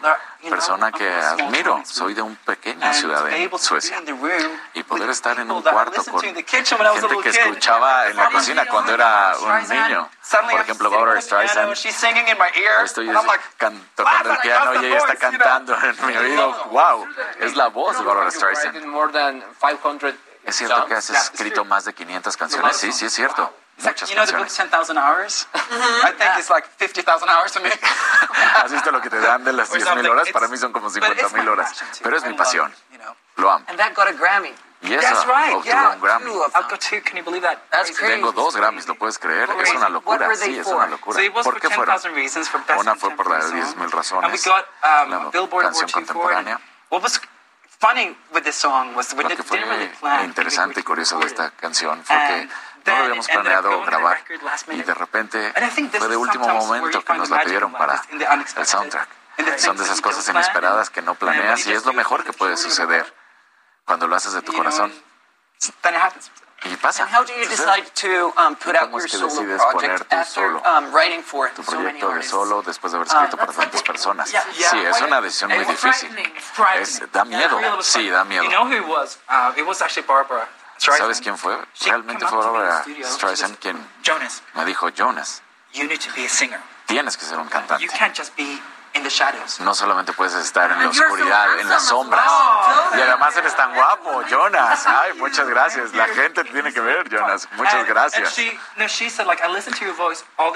persona que admiro. Soy de una pequeña ciudad de Suecia. Y poder estar en un cuarto con gente que escuchaba en la cocina cuando era un niño. Por ejemplo, Barbara Streisand estoy tocando el piano y ella está cantando en mi oído. ¡Wow! Es la voz de Barbara Streisand. ¿Es cierto que has escrito más de 500 canciones? Sí, sí, es cierto. Muchas canciones. Has visto lo que te dan de las 10.000 horas. Para mí son como 50.000 horas. Pero es mi pasión. Lo amo. And that got a Grammy. Y esa right, obtuvo yeah, un Grammy. Two two, can you believe that? That's crazy. Tengo dos Grammys, ¿lo puedes creer? Es una locura, sí, es una locura. So ¿Por qué fueron? Una fue por la de 10.000 razones, and we got, um, la Billboard canción contemporánea. What was funny with this song was we Lo que fue really plan interesante y curioso de esta canción fue que no lo habíamos planeado grabar y de repente fue de último momento que nos la pidieron para el soundtrack. Son de esas cosas inesperadas que no planeas y es lo mejor que puede suceder cuando lo haces de tu corazón. Y pasa. ¿Cómo es que decides poner tú solo tu proyecto de solo después de haber escrito para tantas personas? Sí, es una decisión muy difícil. Es, da miedo. Sí, da miedo. ¿Sabes quién fue? Realmente fue Barbara Streisand quien me dijo, Jonas, tienes que ser un cantante. No solamente puedes estar en la oscuridad, en las sombras. Y además eres tan guapo, Jonas. Ay, muchas gracias. La gente tiene que ver, Jonas. Muchas gracias.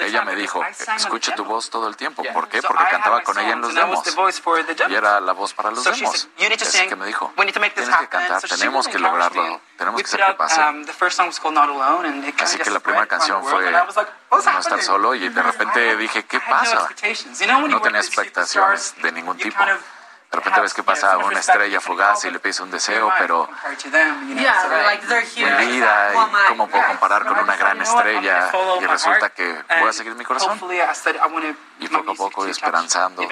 Ella me dijo, escucho tu voz todo el tiempo. ¿Por qué? Porque cantaba con ella en los demos. Y era la voz para los demos. Así que me dijo, tienes que cantar, tenemos que lograrlo. Tenemos que ser que pase. Así que la primera canción fue No estar solo y de repente dije, ¿qué pasa? No tenía expectaciones de ningún tipo. De repente ves que pasa una estrella fugaz y le pides un deseo, pero mi vida, y cómo puedo comparar con una gran estrella y resulta que voy a seguir mi corazón. Y poco a poco esperanzando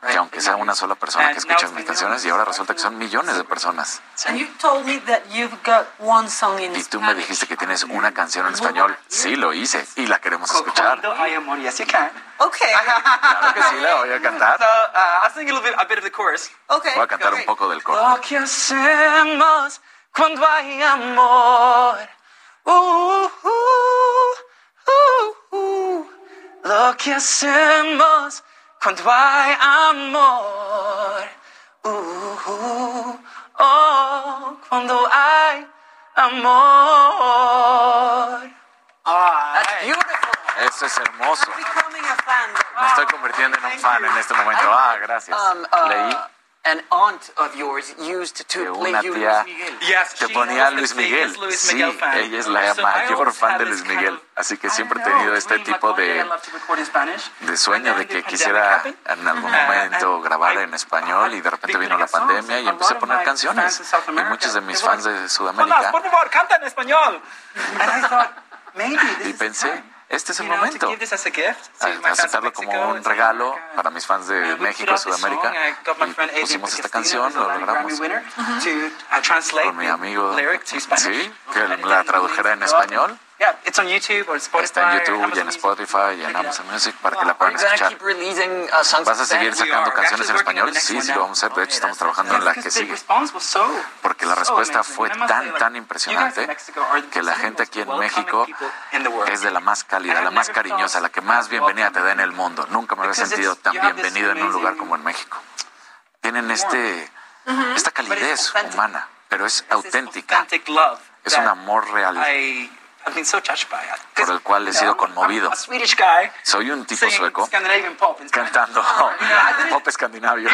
que aunque sea una sola persona que escuche mis canciones y ahora resulta que son millones de personas And you told me that you've got one song in y tú me dijiste que tienes una canción en español sí lo hice y la queremos escuchar. Okay. claro que sí la voy a cantar So, uh, I'll sing a little bit, a bit of the chorus. Okay. voy a cantar un poco del coro Lo que hacemos cuando hay amor. Uh, uh, uh, uh. Lo que hacemos cuando hay amor. Uh, uh, oh, cuando hay amor. That's beautiful. Eso es hermoso. Me estoy convirtiendo en un fan en este momento. Ah, gracias. Leí. An aunt of yours used to una tía te ponía a Luis Miguel. Sí, ella es la mayor fan de Luis Miguel. Así que siempre he tenido este tipo de, de sueño de que quisiera en algún momento grabar en español y de repente vino la pandemia y empecé a poner canciones. Y muchos de mis fans de Sudamérica... Por favor, canta en español. Y pensé este es el momento. Aceptarlo como un regalo para mis fans de México, Sudamérica. Y pusimos esta canción, lo logramos. Con mi amigo, sí, que la tradujera en español. Yeah, it's on YouTube or Spotify, Está en YouTube y en Spotify y en Amazon Music para wow. que la puedan escuchar. ¿Vas a seguir sacando canciones en español? Sí, sí, lo vamos a hacer. De hecho, estamos trabajando en la que sigue. Porque la respuesta fue tan, tan impresionante que la gente aquí en México es de la más cálida, la más cariñosa, la que más bienvenida te da en el mundo. Nunca me había sentido tan bienvenido en un lugar como en México. Tienen este, esta calidez humana, pero es auténtica. Es un amor real por el cual he sido conmovido. Soy un tipo sueco cantando pop escandinavio.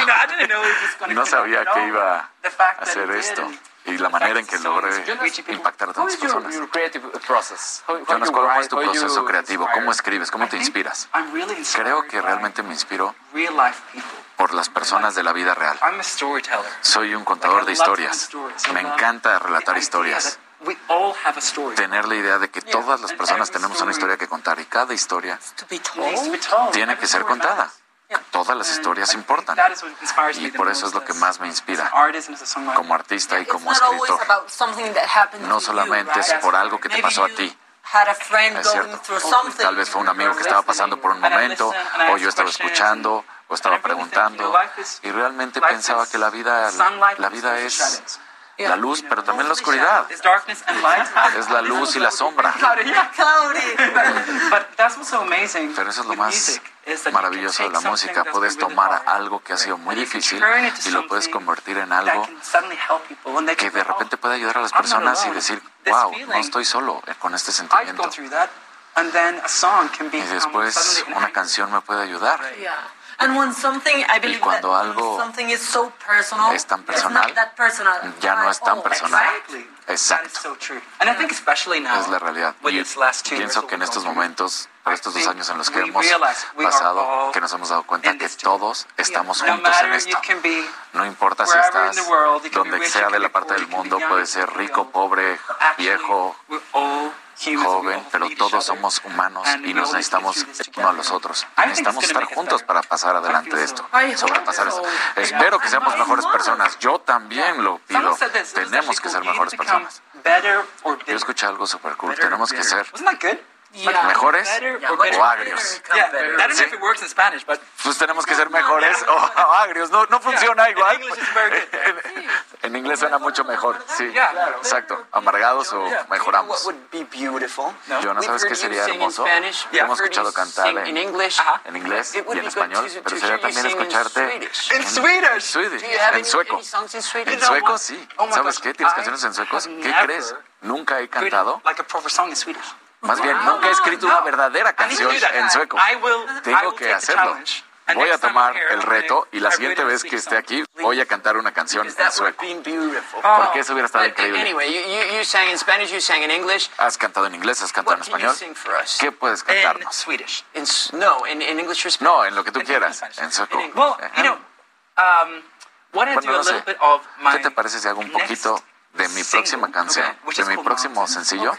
No sabía que iba a hacer esto y la manera en que logré impactar a tantas personas. Jonas, ¿cómo es tu proceso creativo? ¿Cómo escribes? ¿Cómo te inspiras? Creo que realmente me inspiró por las personas de la vida real. Soy un contador de historias. Me encanta relatar historias. Tener la idea de que todas las personas tenemos una historia que contar y cada historia tiene que ser contada. Todas las historias importan. Y por eso es lo que más me inspira. como artista y como escritor. No solamente es por algo que te pasó a ti. Es cierto. Tal vez fue un amigo que estaba pasando por un momento, o yo estaba escuchando, o estaba preguntando, y realmente pensaba que la vida, la vida es la luz, pero también la oscuridad. Es la luz y la sombra. Pero eso es lo más maravilloso de la música. Puedes tomar algo que ha sido muy difícil y lo puedes convertir en algo que de repente puede ayudar a las personas y decir, wow, no estoy solo con este sentimiento. Y después una canción me puede ayudar y cuando algo es tan personal, ya no es tan personal. Exacto. Es la realidad. Y pienso que en estos momentos, por estos dos años en los que hemos pasado, que nos hemos dado cuenta que todos estamos juntos en esto. No importa si estás donde sea de la parte del mundo, puede ser rico, pobre, viejo joven, pero todos somos humanos y nos necesitamos uno a los otros. Necesitamos estar juntos para pasar adelante de esto, sobrepasar esto. Espero que seamos mejores personas. Yo también lo pido. Tenemos que ser mejores personas. Yo escuché algo súper cool. Tenemos que ser Yeah. ¿Mejores yeah, o agrios? ¿Sí? Pues tenemos que ser mejores o, o agrios. No, no funciona igual. En, inglés suena mucho mejor. Sí, exacto. Amargados o mejoramos. Yo no sabes qué sería hermoso. Hemos escuchado cantar en, en inglés y en español, pero sería también escucharte en, Swedish. en sueco. En sueco, sí. ¿Sabes qué? ¿Tienes canciones en sueco? ¿Qué crees? Nunca he cantado. Más bien, nunca he escrito una verdadera canción en sueco. Tengo que hacerlo. Voy a tomar el reto y la siguiente vez que esté aquí voy a cantar una canción en sueco. Oh. Porque eso hubiera estado increíble. Has cantado en inglés, has cantado en español. ¿Qué puedes cantarnos? No, en lo que tú quieras, en sueco. Bueno, no sé. ¿Qué te parece si hago un poquito de mi próxima canción, de mi próximo sencillo,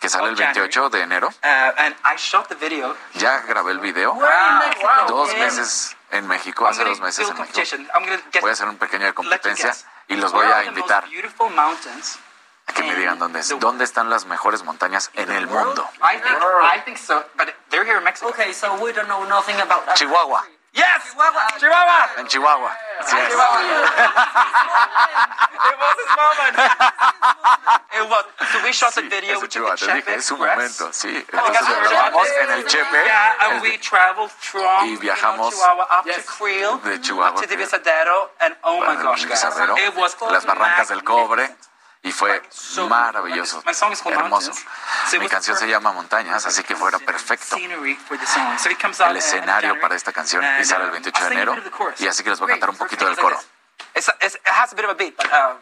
que sale el 28 de enero. Ya grabé el video. Dos meses en México, hace dos meses en México. Voy a hacer un pequeño de competencia y los voy a invitar a que me digan dónde es. ¿Dónde están las mejores montañas en el mundo? Chihuahua. Yes! Chihuahua. Chihuahua! En Chihuahua. Así es. It was his moment. it was. So we shot video. Es We un took Chihuahua, the te dije, es momento, sí. Entonces guys, nos vamos en el Chepe. Yeah, and we traveled from Y viajamos Chihuahua up to Creel, de Chihuahua to Divisadero, and oh my gosh, guys, Divisadero, it was las barrancas del cobre. Y fue maravilloso, hermoso. Mi canción se llama Montañas, así que fuera perfecto. El uh, escenario para esta canción y sale el uh, 28 de I'll sing a enero y así que les voy a cantar un poquito del coro. uh,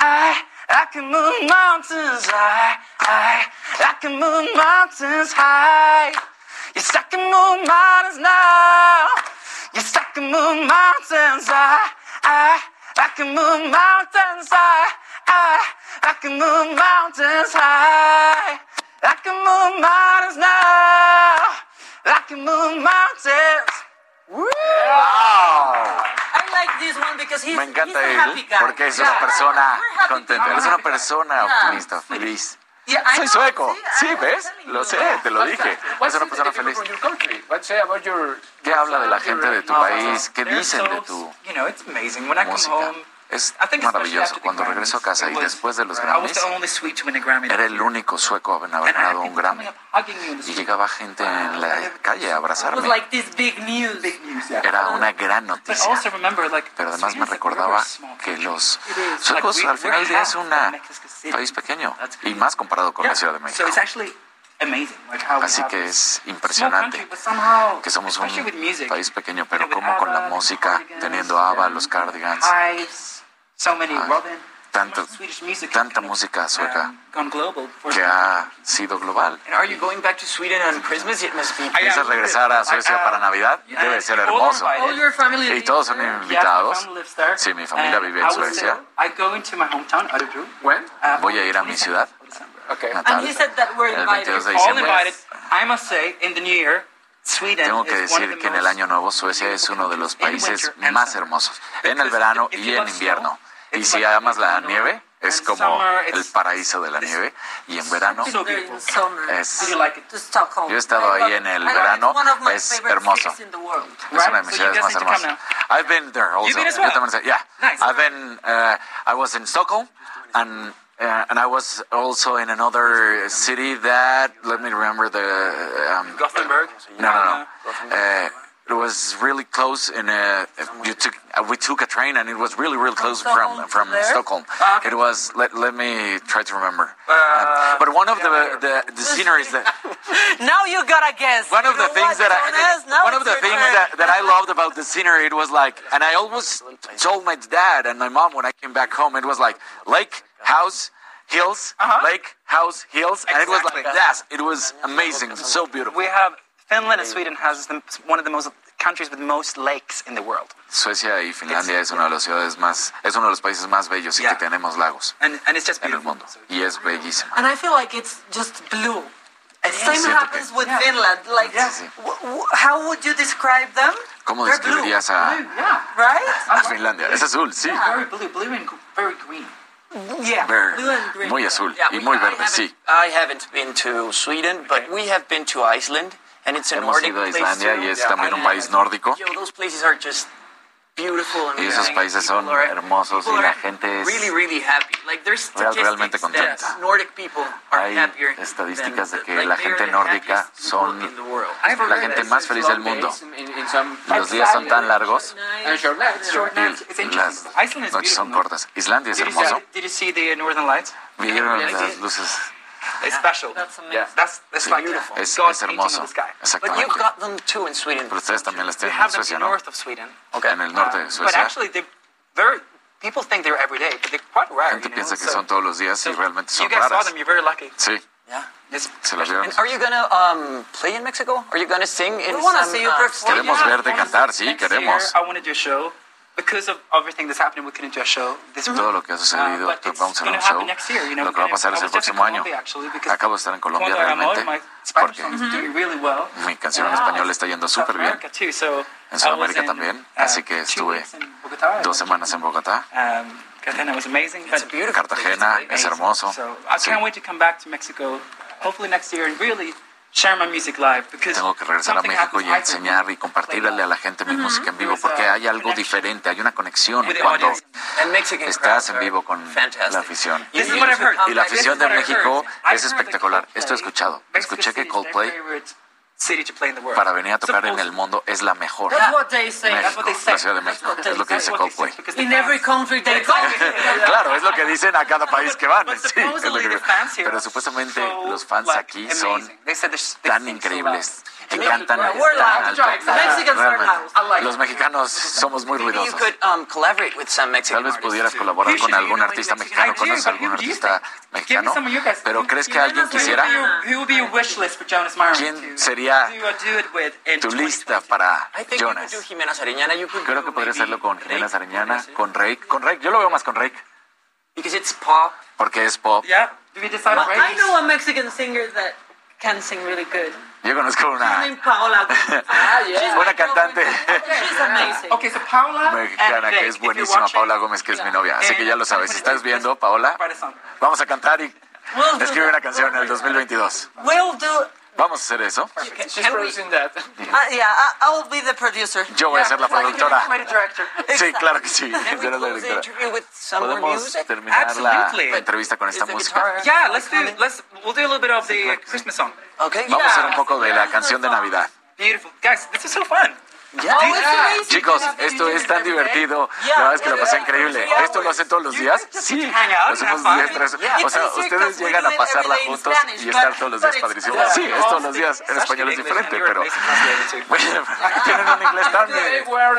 I, can move mountains. I, I, I can move mountains high. Yes, I can move mountains now. Yes, I can move mountains. I, I, I can move mountains. I, I, I can move mountains high. I can move mountains now. I can move mountains. I like this one because he's, Me he's encanta a él happy guy. porque es una Yeah. persona We're happy contenta, es una persona Yeah. optimista, feliz. I Soy sueco, sí, I- ¿ves? Lo sé, te lo dije. Es una persona feliz. ¿Qué habla de la gente de tu país? ¿Qué dicen de tu música? Es maravilloso. Cuando regreso a casa y después de los Grammys, era el único sueco en haber ganado un Grammy. Y llegaba gente en la calle a abrazarme. Era una gran But noticia. Pero además me recordaba que los suecos al final del día es half país pequeño y más comparado con la Ciudad de México. Así que es impresionante que somos un país pequeño, pero como con la música, teniendo ABBA, los Cardigans, Hives, so many, Ah, tanto, tanta música sueca que ha sido global. And are you going back to Sweden on Christmas? It must be. ¿Piensas regresar a Suecia para Navidad? Debe ser hermoso. All your family Y todos son invitados. family lives there. Sí, mi familia vive I en Suecia. Uh, Voy a ir a mi ciudad natal. El invited. 22 de diciembre. invited. I must say, in the new year, Sweden Tengo que is one of decir the que en el most año nuevo Suecia es uno de los países más hermosos, en el verano y en invierno. Y si amas la snow. nieve, es como el it's- paraíso de la nieve. Y en verano. Es- yo he estado ahí en el verano, es hermoso. Es una de mis ciudades más hermosas. I've been there also. Yo también sé- yeah. Nice. I've been, uh, I was in Stockholm and uh, and I was also in another city that, let me remember the, um, Gothenburg. no, no, no. Uh, it was really close in a, you took, uh, we took a train and it was really, really close from, Stockholm from? Stockholm. Ah, It was, let, let me try to remember. Um, but one of the, the, the sceneries that, Now you gotta guess. one of You the things that I, Jonas? One of the things turn. that, that I loved about the scenery, it was like, and I always told my dad and my mom when I came back home, it was like lake, house, hills, lake, house, hills, and it was like Exactly. that. It was amazing, so beautiful. We have Finland and Sweden has the, one of the most countries with most lakes in the world, Suecia y Finlandia es una de las ciudades más, es uno de los países más bellos y que tenemos lagos and and it's just en el beautiful. mundo y es bellísimo. And I feel like it's just blue. The same Siento happens with Finland. Like, Sí. w- w- how would you describe them? ¿Cómo They're blue. describirías a, Yeah, Right? a Finlandia? Es azul, sí. very blue, blue and gr- very green. Yeah. Ver- Blue and green. muy azul Yeah, y we- muy I verde, haven't- sí. I haven't been to Sweden, but we have been to Iceland, and it's a Hemos ido a Islandia y es también un país nórdico. Y esos países son hermosos y la gente es really, really happy. Like there's real- statistics realmente contenta. Nordic people are Hay happier estadísticas de que like, la gente nórdica son la gente más feliz del mundo. Los días son tan largos y interesting. las noches son cortas. Islandia es Did you, see, hermoso. Vieron las luces. It's special. That's amazing. That's it's Sí. like Es, God es painting hermoso. on the sky. But you've got them too in Sweden. Pero ustedes también las We tienen en have them Suecia, ¿no? north of Sweden. En el norte de But actually, they're very. People think they're every day, but they're quite rare. gente you know? piensa que So son todos los días y realmente you son guys saw them. You're very lucky. Sí, Yeah. It's se las vieron. And are you gonna um, play in Mexico? Are you gonna sing in We wanna some, see you uh, perform. Queremos Yeah, verte cantar, sí, queremos. Year, I want to do a show. Because of everything that's happening, we couldn't do a show this Todo lo que ha sucedido, Uh, it's vamos a hacer un show. Lo que va a pasar es el próximo año. Acabo de estar en Colombia realmente porque mi canción en uh, español está yendo súper bien. En Sudamérica también, uh, así que estuve dos semanas en Bogotá. Um, Cartagena was amazing. But Cartagena es hermoso. Sí. Tengo que regresar a México y enseñar y compartirle a la gente mi música en vivo porque hay algo diferente, hay una conexión cuando estás en vivo con la afición. Y la afición de México es espectacular. Esto he escuchado. Escuché que Coldplay favorite city to play in the world. para venir a tocar en el mundo es la mejor. That's what they say. México, la Ciudad de México, es lo que dice they Claro, es lo que dicen a cada país que van. Sí, es lo supposedly que- Pero are supuestamente los fans aquí son tan increíbles, que cantan loud. Los mexicanos somos muy ruidosos. um, Tal vez pudieras colaborar con algún artista mexicano. ¿Conoces algún artista mexicano? ¿Pero crees que alguien quisiera? ¿Quién sería tu lista para Jonas? could do Jimena Sariñana. You could Creo que podría hacerlo con Jimena Sariñana, con Rake. Con Rake, yo lo veo más con Rake, Because it's pop. porque es pop. Yeah. Do we decide Well, on I know a Mexican singer that can sing really good. Yo conozco una Paola. ah, yeah. Ah. Una cantante. She's amazing. Okay, so Paula mexicana que es buenísima, watching, Paola Gómez, que es mi novia. Así que ya lo sabes. Si estás viendo, Paola, vamos a cantar y We'll do escribe una canción en el 2022. We'll do. Vamos a hacer eso. She's producing that. Uh, yeah, I, I'll be the producer. Yo voy a ser la productora. Write a director. Sí, claro que sí. Serás la directora. Podemos terminar la Absolutely. la entrevista con esta música. Yeah, let's do. Let's. We'll do a little bit of the Christmas song. Okay. Vamos a hacer un poco de la canción de Navidad. Beautiful, guys. This is so fun. Oh, it's amazing. Chicos, esto es tan divertido. La verdad es que lo pasé increíble. ¿Esto lo hacen todos los días? Sí. Lo hacemos días tras- O sea, ustedes llegan a pasarla juntos y estar todos los días padrísimo. Sí, es todos los días. En español es diferente, pero bueno, tienen un inglés tan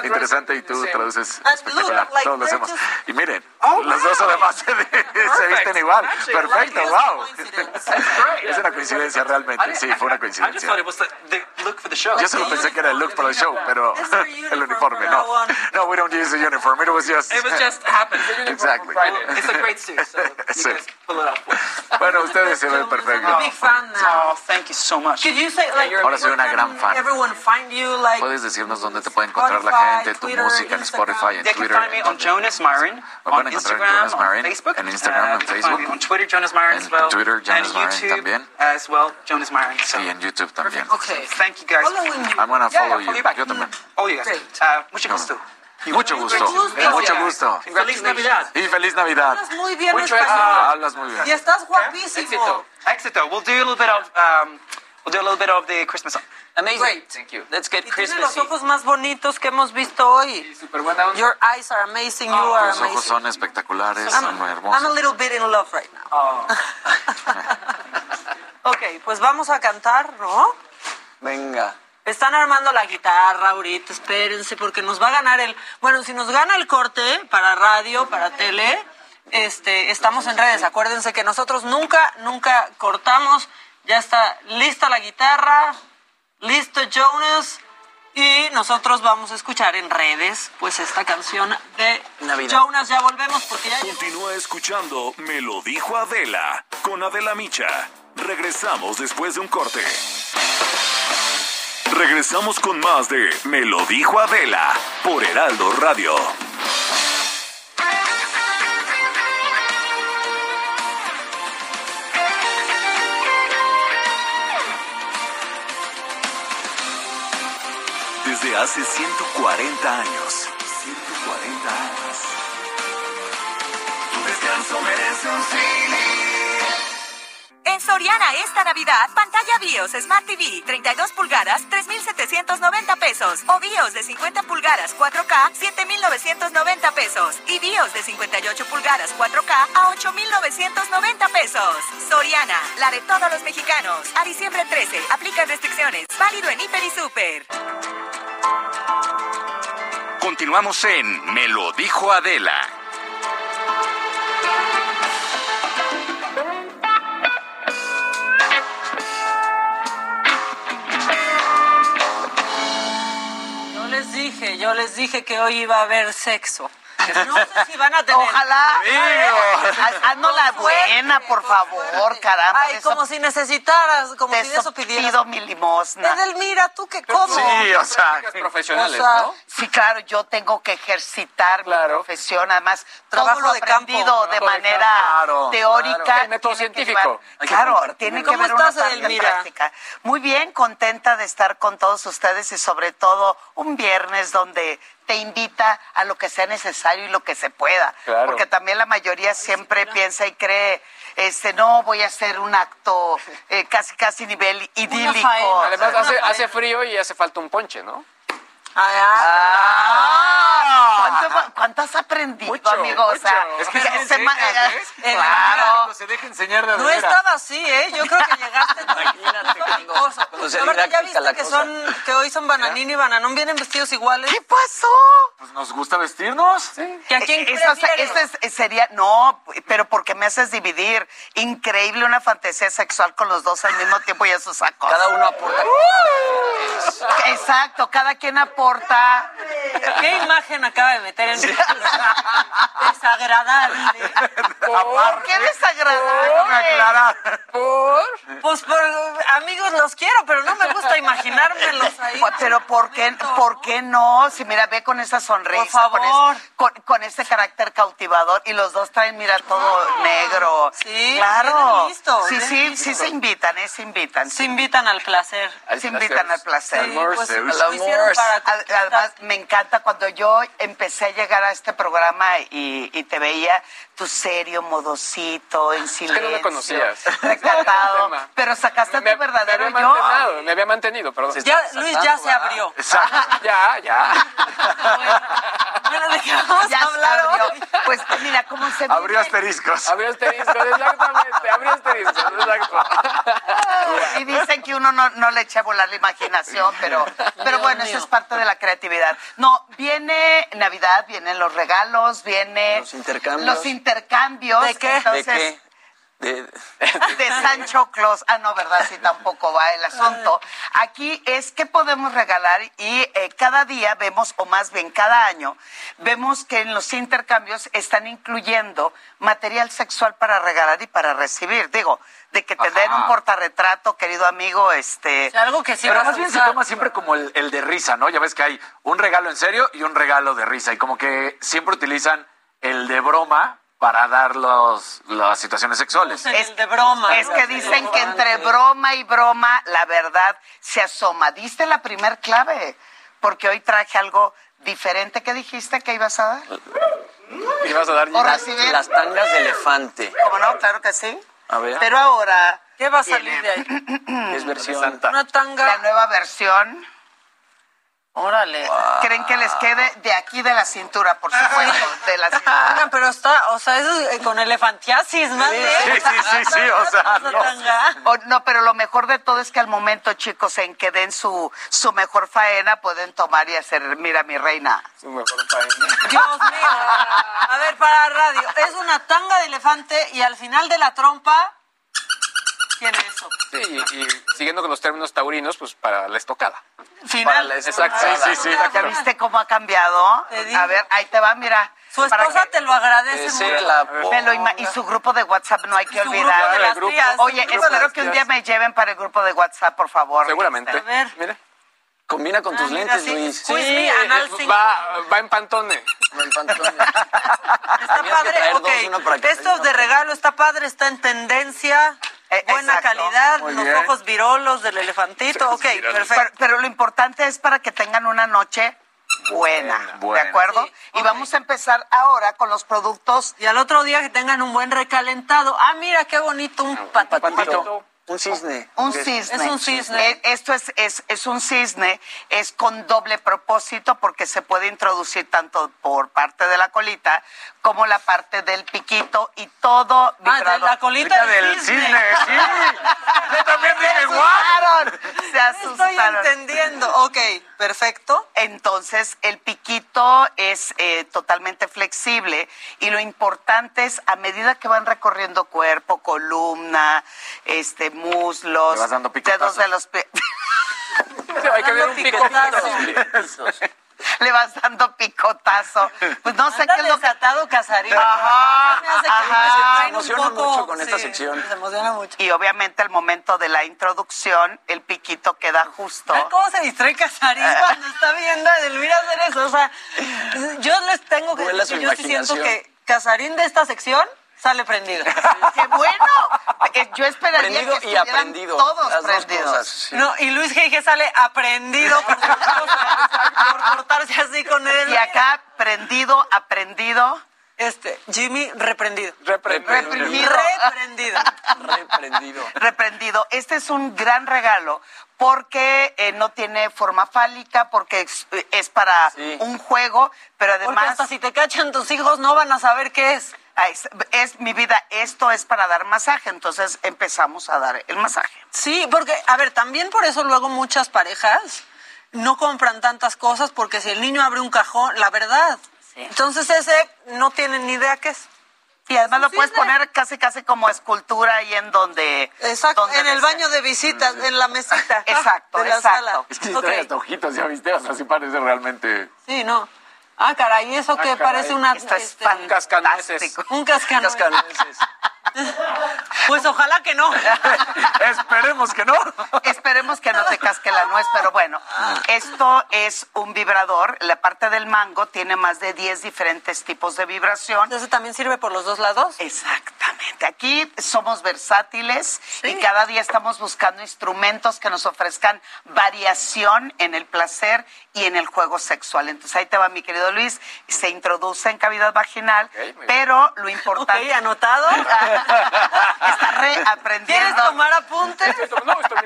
interesante y tú traduces espectacular. Todos lo hacemos. Y miren, los dos además se, visten igual. Perfecto, wow. Es una coincidencia realmente. Sí, fue una coincidencia. Yo solo pensé que era el look para el show, pero el uniforme, no. No, we don't use the uniform. It was just... It was just happened. Exactly. It's a great suit, so you Sí. guys pull it off. Bueno, ustedes se ven I'm a big fan now. Oh, thank you so much. Could you say like Ahora soy una gran fan. Everyone find you like Puedes decirnos dónde te puede encontrar la gente, tu Twitter, música en Instagram. Spotify, en They can Twitter. find me on Jonas Myron, on pueden encontrar en Instagram, Jonas Myron, on Facebook, en Instagram, uh, en you can find me Facebook, on Twitter, Jonas Myron as en well, Twitter, Jonas and Myron YouTube también. as well, Jonas Myron. So, y en YouTube también. Okay. thank you guys. I'm gonna follow yeah, follow you. you back. Yo también. Guys. Great. Uh, mucho gusto. Mucho gusto. gusto. Mucho gusto. Feliz Navidad. Y feliz Navidad. Hablas muy bien Mucho español. Ah, hablas muy bien. Y estás guapísimo. Éxito. Éxito. We'll do a little bit of um, we'll do a little bit of the Christmas song. Amazing. Great. Thank you. Let's get Y tiene los ojos más bonitos que hemos visto hoy. Super buena onda. Your eyes are amazing. You are Los ojos amazing. son espectaculares, I'm, son muy I'm a hermosos. little bit in love right now. ok, pues vamos a cantar, ¿no? Venga. Están armando la guitarra ahorita, espérense, porque nos va a ganar el... Bueno, si nos gana el corte para radio, para tele, este, estamos en redes. Acuérdense que nosotros nunca, nunca cortamos. Ya está lista la guitarra, listo Jonas, y nosotros vamos a escuchar en redes, pues esta canción de Navidad. Jonas. Ya volvemos porque ya... Continúa escuchando Me lo dijo Adela con Adela Micha. Regresamos después de un corte. Regresamos con más de Me lo dijo Adela por Heraldo Radio. Desde hace 140 años. 140 años. Tu descanso merece un En Soriana esta Navidad, pantalla BIOS Smart TV 32 pulgadas 3,790 pesos o BIOS de 50 pulgadas 4K 7,990 pesos y BIOS de 58 pulgadas 4K a 8,990 pesos. Soriana, la de todos los mexicanos. A diciembre 13, aplica restricciones. Válido en Hiper y Super. Continuamos en Me lo dijo Adela. Yo les dije que hoy iba a haber sexo. No sé si van a tener... Ojalá. Haz- Haznos la buena, por favor, caramba. Ay, como si necesitaras, como de si de eso eso pidieras. pido mi limosna. Edelmira, ¿tú qué cómo? Sí, o sea, profesionales, O sea, ¿no? Sí, claro, yo tengo que ejercitar Claro. mi profesión, además, Trabajo todo lo aprendido de manera teórica. Claro. El método tiene que científico. claro, tiene que ¿Cómo haber una parte práctica. Muy bien, contenta de estar con todos ustedes y sobre todo un viernes donde te invita a lo que sea necesario y lo que se pueda. Claro. Porque también la mayoría siempre piensa y cree, este, no, voy a hacer un acto eh, casi, casi nivel idílico. Además, hace, hace frío y hace falta un ponche, ¿no? Ah, ¿cuánto, cuánto has aprendido, amigo? O sea, mucho. es que se enseñas, eh, se deja enseñar de No veras. estaba así, ¿eh? Yo creo que llegaste Imagínate cuando, cuando se Aparte, ya viste la que cosa. son, que hoy son bananín y bananón, vienen vestidos iguales. ¿Qué pasó? Pues nos gusta vestirnos. ¿Que a quién Eso, o sea, prefieres? eso es- sería, no, pero porque me haces dividir. Increíble una fantasía sexual con los dos al mismo tiempo y eso sacó. Cada uno aporta. Exacto, cada quien aporta. ¿Qué imagen acaba de meter en desagradable? ¿Por qué desagradable? ¿Por? Pues por amigos los quiero, pero no me gusta imaginármelos ahí. Pero ¿por qué, ¿por qué no? Si mira, ve con esa sonrisa, Por favor. Con, es- con, con ese carácter cautivador y los dos traen, mira, todo negro. Sí, claro. listo, sí, sí, listo. sí se invitan, ¿eh? Se invitan. Se invitan al placer. Se invitan al placer. Pues, Además, me encanta cuando yo empecé a llegar a este programa y, y te veía tu serio, modosito, en silencio. que no me conocías. Recatado. Pero sacaste Me, tu verdadero me había yo. me había mantenido, perdón. Ya, Luis ya se abrió. Exacto. Ya, ya. Bueno, ¿de qué vamos Ya a se hablar abrió. hoy? Pues mira, cómo se Abrió vive- asteriscos. Abrió asteriscos, exactamente. Abrió asteriscos, exacto. Y dicen que uno no, no le echa a volar la imaginación, pero, pero bueno, eso es parte de la creatividad. No, viene Navidad, vienen los regalos, viene Los intercambios. los intercambios. ¿De qué? Entonces, ¿De qué? De, de Sancho Claus. Ah, no, ¿verdad? Sí, tampoco va el asunto. Aquí es qué podemos regalar y eh, cada día vemos, o más bien cada año, vemos que en los intercambios están incluyendo material sexual para regalar y para recibir. Digo, de que te den un portarretrato, querido amigo, este... algo que sí Pero vas a más bien se toma siempre como el, el de risa, ¿no? Ya ves que hay un regalo en serio y un regalo de risa. Y como que siempre utilizan el de broma para dar los, las situaciones sexuales. Es de broma. Es que dicen que entre broma y broma, la verdad se asoma. Diste la primer clave, porque hoy traje algo diferente. ¿Qué dijiste que ibas a dar? Y vas a dar O las, las tangas de elefante. ¿Cómo no? Claro que sí. A ver. Pero ahora ¿Qué va a salir de ahí? es versión. Una tanga. la nueva versión. Órale. ¿Creen que les quede de aquí de la cintura, por supuesto? De la cintura. Oigan, pero está, o sea, eso es eh, con elefantiasis, más bien. sí, sí, sí, sí, o sea, no. O- no, pero lo mejor de todo es que al momento, chicos, en que den su, su mejor faena, pueden tomar y hacer, mira, mi reina. Su mejor faena. Dios mío. A ver, para radio. Es una tanga de elefante y al final de la trompa tiene eso. Sí, y, y siguiendo con los términos taurinos, pues para la estocada. Final. Exacto. Sí, sí, sí. ¿Ya viste cómo ha cambiado? A ver, ahí te va, mira. Su Para esposa que- te lo agradece Ese mucho. la Me lo ima- y su grupo de WhatsApp no hay que Su grupo olvidar. de las grupo. tías. Oye, espero que un día me lleven para el grupo de WhatsApp, por favor. Seguramente. A ver. Mire. Combina con Ah, tus mira, lentes, sí. Luis. Sí, anal eh, cinco. va, va en pantone. Buen pantone. Está Tenías padre, traer ok. dos, uno para que Estos de regalo está padre, está en tendencia, Eh, buena exacto. calidad, Muy los bien. ojos virolos del elefantito, ok, perfecto. Pero, pero lo importante es para que tengan una noche buena, Buena. ¿de acuerdo? Sí, Y vamos a empezar ahora con los productos. Y al otro día que tengan un buen recalentado. Ah, mira qué bonito, un patito. Patito. Un cisne. Un cisne. Es un cisne. Eh, Esto es, es, es un cisne, es con doble propósito porque se puede introducir tanto por parte de la colita como la parte del piquito y todo Ah, de la colita del, del cisne, sí. Yo también Se dije, guau. asustaron, se Estoy asustaron. entendiendo. Ok, perfecto. Entonces, el piquito es eh, totalmente flexible y lo importante es a medida que van recorriendo cuerpo, columna, este, muslos, dedos de los pies. Hay que ver un pico. Le vas dando picotazo. Pues no sé Anda qué es lo que... Casarín. Ajá, Me hace que ajá. se un emociona poco- mucho con esta sección. Se emociona mucho. Y obviamente al momento de la introducción, el piquito queda justo. ¿Cómo se distrae Casarín cuando está viendo a Edelmira hacer eso? O sea, yo les tengo que Vuela decir que yo sí siento que Casarín de esta sección sale prendido. ¡Qué bueno! Yo esperaría Prendido que y aprendido. todos Las dos prendidos. cosas, sí. No, y Luis G.G. sale aprendido por, por cortar hace así con él. Y acá, prendido, aprendido. Este, Jimmy reprendido. Reprendido. Reprimido. Reprendido. Reprendido. reprendido. Este es un gran regalo porque eh, no tiene forma fálica, porque es, es para un juego, pero Porque además... hasta si te cachan tus hijos no van a saber qué es. Es, es mi vida, esto es para dar masaje, entonces empezamos a dar el masaje. Sí, porque, a ver, también por eso luego muchas parejas no compran tantas cosas, porque si el niño abre un cajón, la verdad. Entonces ese no tienen ni idea qué es. Y además lo puedes poner casi casi como escultura ahí en donde... Exacto, donde en el baño de visitas, en la mesita. Exacto, de la exacto. sala. Es que Ok. trae hasta ojitos, ya viste, o sea, sí parece realmente... Sí, no. Ah, caray, eso Ah, que caray. parece una... Esto es este, Cascanueces. un cascanueces. Pues ojalá que no. Esperemos que no. Esperemos que no te casque la nuez, pero bueno, esto es un vibrador. La parte del mango tiene más de 10 diferentes tipos de vibración. Entonces también sirve por los dos lados. Exactamente. Aquí somos versátiles y cada día estamos buscando instrumentos que nos ofrezcan variación en el placer y en el juego sexual. Entonces ahí te va mi querido Luis, se introduce en cavidad vaginal, pero lo importante... Ok, anotado. Está reaprendiendo. ¿Quieres tomar apuntes?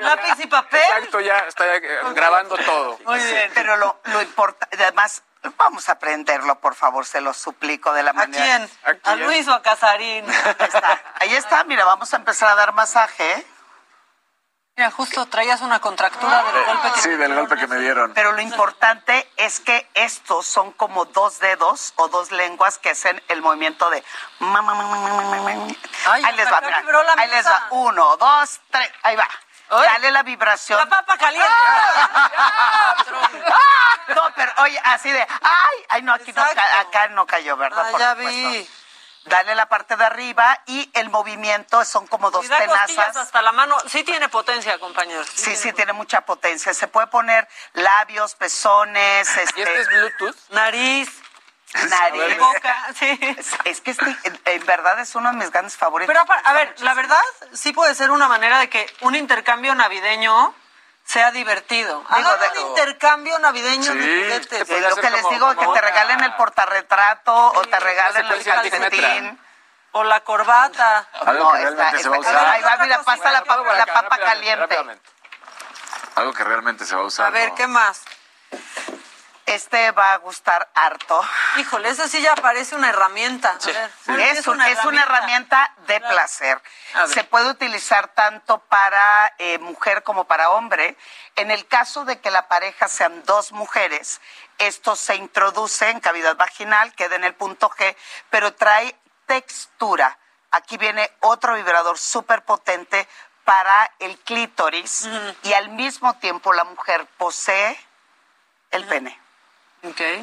Lápiz y papel. Exacto, ya está eh, grabando todo. Muy bien. Pero lo, lo importante, además, vamos a aprenderlo, por favor, se lo suplico de la ¿A manera. quién? ¿A Luis o a Casarín? Ahí está, ahí está, mira, vamos a empezar a dar masaje. ¿eh? Mira, justo traías una contractura del golpe que Sí, del golpe que me dieron. Pero lo importante es que estos son como dos dedos o dos lenguas que hacen el movimiento de... Ay, ahí les va, mira. Ahí les va. Uno, dos, tres. Ahí va. Dale la vibración. La papa caliente. No, pero oye, así de... Ay, ay, no, aquí no, acá no cayó, ¿verdad? Ah, Por ya supuesto. Dale la parte de arriba y el movimiento son como dos da costillas tenazas. hasta la mano. Sí tiene potencia, compañeros. Sí, sí, tiene mucha potencia. Se puede poner labios, pezones, este, ¿Y este es Bluetooth? Nariz. nariz. Boca, sí. Es, es que este, en, en verdad es uno de mis grandes favoritos. Pero, a ver, la verdad, sí puede ser una manera de que un intercambio navideño sea divertido. Hagan de- un intercambio navideño de Sí. juguetes. Eh, podría lo que les como- digo, que te regalen el portarretrato o te regalen el calcetín. O la corbata. Algo No, que realmente se va a usar. Ahí va, mira, pasa la, papa- la papa caliente. Rápidamente. Algo que realmente se va a usar. A ver, ¿no? ¿qué más? Este va a gustar harto. Híjole, ese sí ya parece una herramienta. A ver, ¿por qué Es, un- es una herramienta de placer. Se puede utilizar tanto para eh, mujer como para hombre. En el caso de que la pareja sean dos mujeres, esto se introduce en cavidad vaginal, queda en el punto G, pero trae textura. Aquí viene otro vibrador súper potente para el clítoris y al mismo tiempo la mujer posee.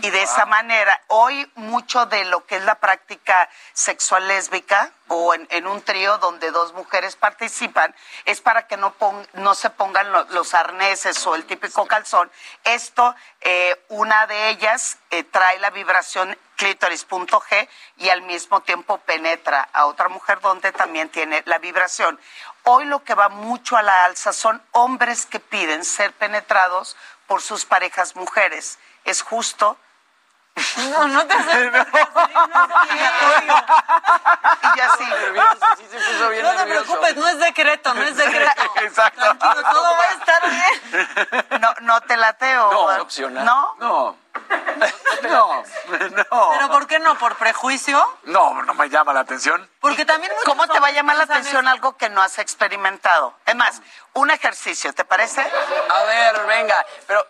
Y de esa manera, hoy mucho de lo que es la práctica sexual lésbica o en, en un trío donde dos mujeres participan es para que no, pon- no se pongan lo- los arneses o el típico calzón. Esto, eh, una de ellas eh, trae la vibración clítoris.g y al mismo tiempo penetra a otra mujer donde también tiene la vibración. Hoy lo que va mucho a la alza son hombres que piden ser penetrados por sus parejas mujeres. Es justo. No, no te haces. Y yo así. No te preocupes, no es decreto, no es decreto. Exacto. Tranquilo, todo va a estar bien. No, no te lateo. No, es opcional. ¿No? No. No, no. ¿Pero por qué no? ¿Por prejuicio? No, no me llama la atención. Porque también muchos ¿Cómo te va a llamar la atención eso. algo que no has experimentado? Es más, un ejercicio, ¿te parece? A ver, venga, pero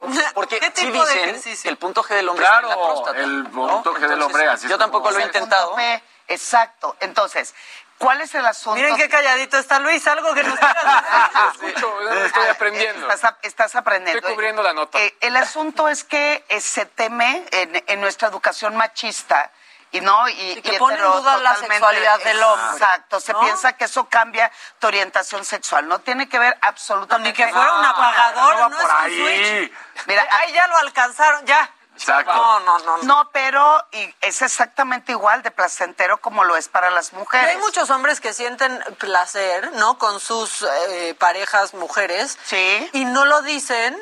porque ¿Qué sí tipo dicen que el punto G del hombre está en la Claro, próstata. el ¿no? punto G del hombre, así Yo tampoco lo he intentado. P, Exacto. Entonces, ¿cuál es el asunto? Miren qué calladito está Luis, algo que nos quieras decir. Escucho, estoy aprendiendo. Estás, estás aprendiendo. Estoy cubriendo la nota. Eh, el asunto es que eh, se teme en, en nuestra educación machista y no y, Y que y pone en duda la totalmente- sexualidad del hombre, Exacto, se ¿no? piensa que eso cambia tu orientación sexual. No tiene que ver absolutamente Ni que fuera un apagador, no no, es un ahí. switch. Mira, Ahí ya lo alcanzaron, ya. Exacto. No, no, no. no. No, pero y es exactamente igual de placentero como lo es para las Y mujeres. hay muchos hombres que sienten placer, ¿no? Con sus eh, parejas mujeres. Sí. Y no lo dicen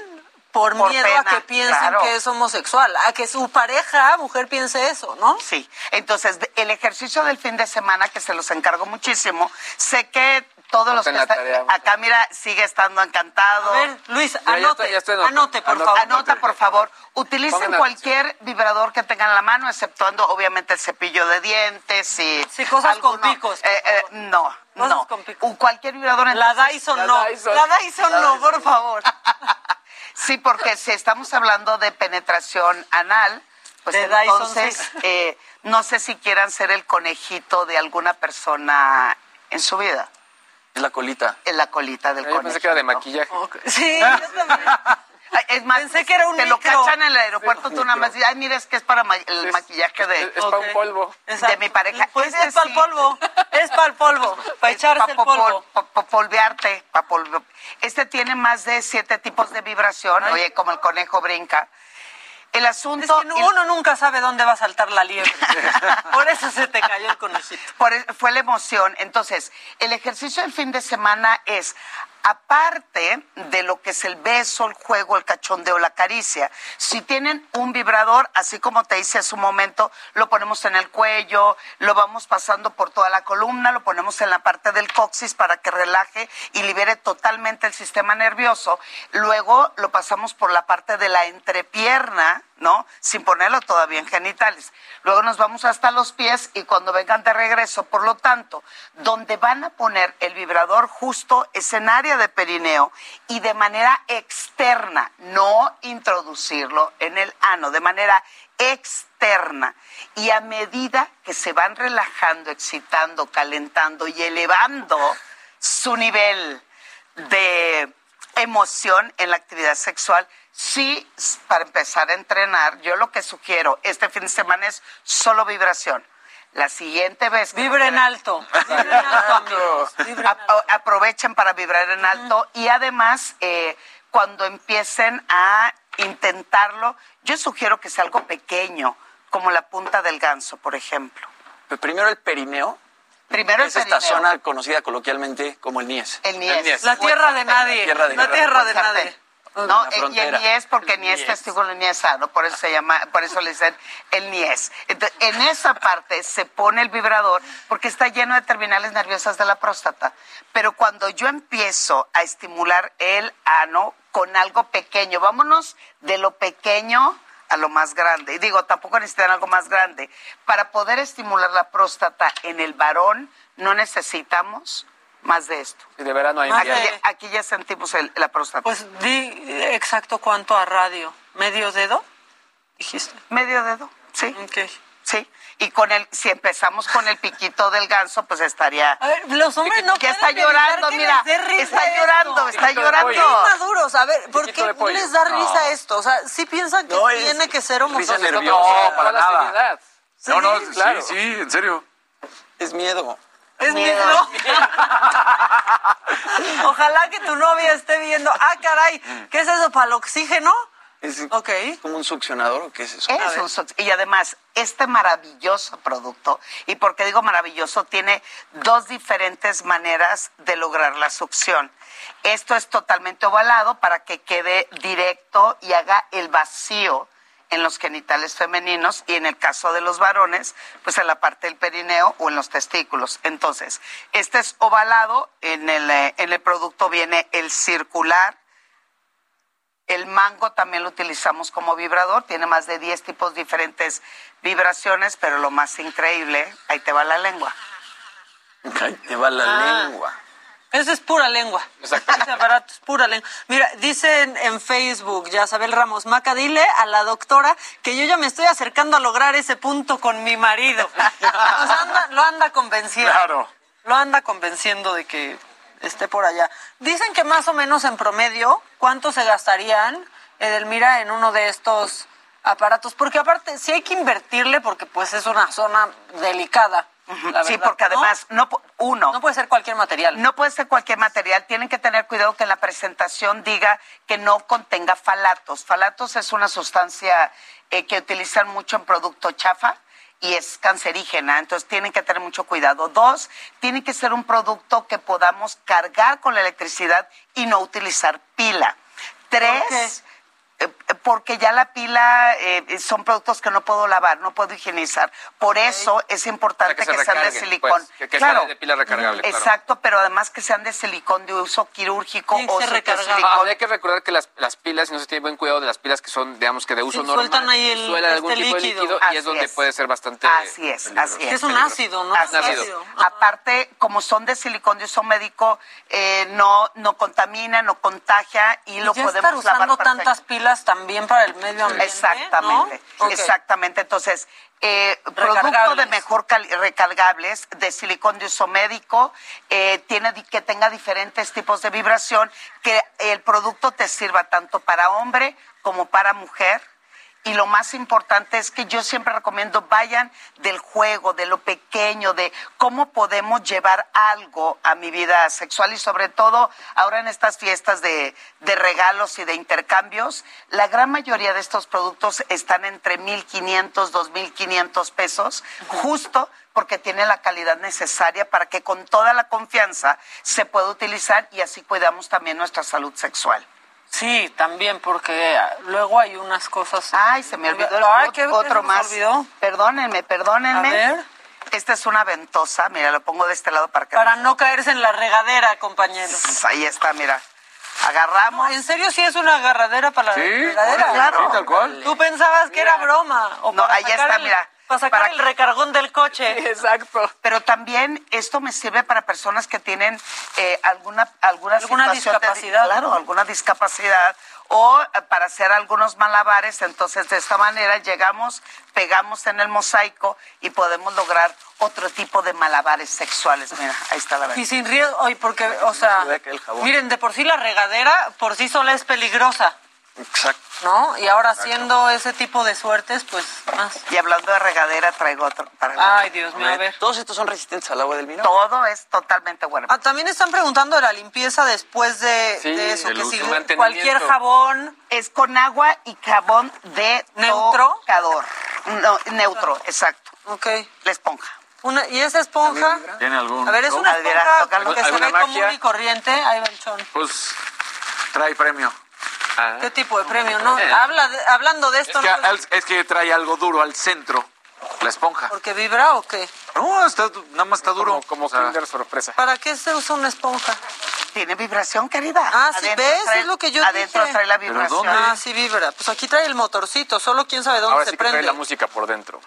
por, Por miedo a que piensen claro. que es homosexual, a que su pareja, mujer, piense eso, ¿no? Sí, entonces el ejercicio del fin de semana, que se los encargo muchísimo, sé que todos los que la están, acá mira, sigue estando encantado. A ver, Luis, Ya, ya anote, estoy- ya estoy anote, por Anote. favor. Anota, por favor. Utilicen Pongan cualquier vibrador que tengan a la mano, exceptuando obviamente el cepillo de dientes y... Sí, cosas con alguno- picos, por eh, eh, no, Cosas no. con picos. Cualquier vibrador... La entonces- Dyson no, la Dyson no, por favor. Sí, porque si estamos hablando de penetración anal, pues De entonces eh, no sé si quieran ser el conejito de alguna persona en su vida. Es la colita. En la colita del Yo conejo. pensé que era de maquillaje. Sí, yo también. Es más, Pensé que era un te lo micro. cachan en el aeropuerto, tú nada más dices, ay, mira, es que es para ma- el maquillaje de, Es, para un polvo. de mi pareja. Pues es para el sí, polvo, es para el polvo, para echarse pa- el po- polvo. pol- po- po- polvearte, pa polvo- Este tiene más de siete tipos de vibración, oye, como el conejo brinca. El Es asunto... que uno nunca sabe dónde va a saltar la liebre. Por eso se te cayó el conejito. Por e- fue la emoción. Entonces, el ejercicio del fin de semana es, aparte de lo que es el beso, el juego, el cachondeo, la caricia, si tienen un vibrador, así como te hice hace un momento, lo ponemos en el cuello, lo vamos pasando por toda la columna, lo ponemos en la parte del coxis para que relaje y libere totalmente el sistema nervioso. Luego lo pasamos por la parte de la entrepierna, ¿no? Sin ponerlo todavía en genitales. Luego nos vamos hasta los pies y cuando vengan de regreso, por lo tanto, donde van a poner el vibrador justo es en área de perineo y de manera externa, no introducirlo en el ano, de manera externa. Y a medida que se van relajando, excitando, calentando y elevando su nivel de emoción en la actividad sexual, sí, para empezar a entrenar, yo lo que sugiero este fin de semana es solo vibración. La siguiente vez... Vibren quieran- alto. Vibren. Vibren aprovechen para vibrar en alto y además eh, cuando empiecen a intentarlo, yo sugiero que sea algo pequeño, como la punta del ganso, por ejemplo. Pero primero el perineo. Primero el es esta perineo. zona conocida coloquialmente como el Nies. El Nies. La tierra de nadie. Tierra de la tierra de nadie. No, eh, y el. Nies porque El Nies Nies. testículo niesano, por eso se llama, por eso le dicen el Nies. Entonces, en esa parte se pone el vibrador porque está lleno de terminales nerviosas de la próstata. Pero cuando yo empiezo a estimular el ano con algo pequeño, vámonos de lo pequeño a lo más grande. Y digo, tampoco necesitan algo más grande. Para poder estimular la próstata en el varón, no necesitamos más de esto. Y de verano hay Más Aquí, de- ya- aquí ya sentimos el- la próstata. Pues di exacto cuánto a radio. ¿Medio dedo? Dijiste. Medio dedo, sí. Ok. Sí. Y con el, si empezamos con el piquito del ganso, pues estaría. A ver, los hombres no Ya está llorando, que mira. les dé risa Está esto. llorando, está llorando. Qué inmaduros, a ver, ¿por qué les da risa No. esto? O sea, sí piensan que No, es tiene que ser risa homosexual. nerviosa. No, para nada. No, no, sí, claro. sí, en serio. Es miedo. Es Miedo. miedo. Ojalá que tu novia esté viendo. Ah, caray, ¿qué es eso? ¿Para el oxígeno? Es Ok. como un succionador o qué es eso. Es un y además, este maravilloso producto, y porque digo maravilloso, tiene dos diferentes maneras de lograr la succión. Esto es totalmente ovalado para que quede directo y haga el vacío en los genitales femeninos y en el caso de los varones, pues en la parte del perineo o en los testículos. Entonces, este es ovalado, en el, eh, en el producto viene el circular, el mango también lo utilizamos como vibrador, tiene más de 10 tipos diferentes vibraciones, pero lo más increíble, ahí te va la lengua. Ay, te va la Ah. lengua. Eso es pura lengua. Exacto. Ese aparato es pura lengua. Mira, dicen en Facebook, ya Sabel Ramos, Maca, dile a la doctora que yo ya me estoy acercando a lograr ese punto con mi marido. Sea, anda- lo anda convenciendo. Claro. Lo anda convenciendo de que esté por allá. Dicen que más o menos en promedio, ¿cuánto se gastarían, Edelmira, en uno de estos aparatos? Porque aparte, sí hay que invertirle porque pues es una zona delicada. La sí, porque ¿no? además, no, po- uno, No puede ser cualquier material. No puede ser cualquier material. Tienen que tener cuidado que la presentación diga que no contenga falatos. Falatos es una sustancia eh, que utilizan mucho en producto chafa y es cancerígena. Entonces tienen que tener mucho cuidado. Dos, tiene que ser un producto que podamos cargar con la electricidad y no utilizar pila. Tres, porque ya la pila eh, son productos que no puedo lavar, no puedo higienizar. Por eso es importante que que, se sean de recarguen, silicón. pues, que- que sean de pila recargable, claro. Exacto, pero además que sean de silicón de uso quirúrgico que o silicón. Ah, hay que recordar que las, las pilas, si no se tiene buen cuidado de las pilas que son, digamos que de uso Sí, normal, sueltan ahí el- suelan algún este tipo líquido. de líquido y es donde es. puede ser bastante Así es, peligroso. así es. Que es un ácido, ¿no? Así Un es. ácido. Aparte, como son de silicón de uso médico, eh, no, no contamina, no contagia y lo ya podemos estar usando lavar perfecto. tantas pilas también para el medio ambiente, Exactamente, exactamente. Entonces, eh, producto de mejor recargables, de silicón de uso médico, eh, tiene que tenga diferentes tipos de vibración, que el producto te sirva tanto para hombre como para mujer. Y lo más importante es que yo siempre recomiendo vayan del juego, de lo pequeño, de cómo podemos llevar algo a mi vida sexual y sobre todo ahora en estas fiestas de, de regalos y de intercambios, la gran mayoría de estos productos están entre 1.500, 2.500 pesos, justo porque tiene la calidad necesaria para que con toda la confianza se pueda utilizar y así cuidamos también nuestra salud sexual. Sí, también, porque luego hay unas cosas. Ay, se me olvidó el Ay, ot- ¿qué- qué otro más. olvidó? Perdónenme, perdónenme. A ver. Esta es una ventosa, mira, lo pongo de este lado para que... Para no caerse en la regadera, compañeros. Ahí está, mira. Agarramos. ¿En serio sí es una agarradera para Sí, la regadera? claro. Sí, tal cual. Tú pensabas que era broma. O No, ahí está, el- mira. Para sacar Para el recargón del coche. exacto. Pero también esto me sirve para personas que tienen eh, alguna alguna, Alguna de- discapacidad, claro, ¿no? alguna discapacidad o eh, para hacer algunos malabares. Entonces, de esta manera llegamos, pegamos en el mosaico y podemos lograr otro tipo de malabares sexuales. Mira, ahí está la verdad. Y sin riesgo, oye, porque, o sea, miren, de por sí la regadera por sí sola es peligrosa, Exacto. ¿no? Y ahora haciendo ese tipo de suertes, pues más. Y hablando de regadera, traigo otro para Ay, Dios mío, a ver. ¿Todos estos son resistentes al agua del vino? Todo es totalmente bueno. Ah, también están preguntando de la limpieza después de, Sí, de eso, que si cualquier jabón Es con agua y jabón de ¿Neutro? tocador. No, neutro, exacto. Ok. La esponja. Una, ¿Y esa esponja? ¿Tiene algún...? A ver, es una esponja que se ¿Alguna ve magia? común y corriente. Ahí va el chon. Pues trae premio. ¿Qué tipo de premio? No, habla de- hablando de Es esto, que, no, es que trae algo duro al centro, la esponja. ¿porque vibra o qué? No, está, nada más está duro. Como O sea, Kinder sorpresa. ¿Para qué se usa una esponja? Tiene vibración, querida. Ah, sí, ¿ves? trae- es lo que yo Adentro dije. trae la ¿Pero vibración. dónde? Ah, sí vibra. Pues aquí trae el motorcito, solo quién sabe dónde Ahora se sí que trae prende. la música por dentro.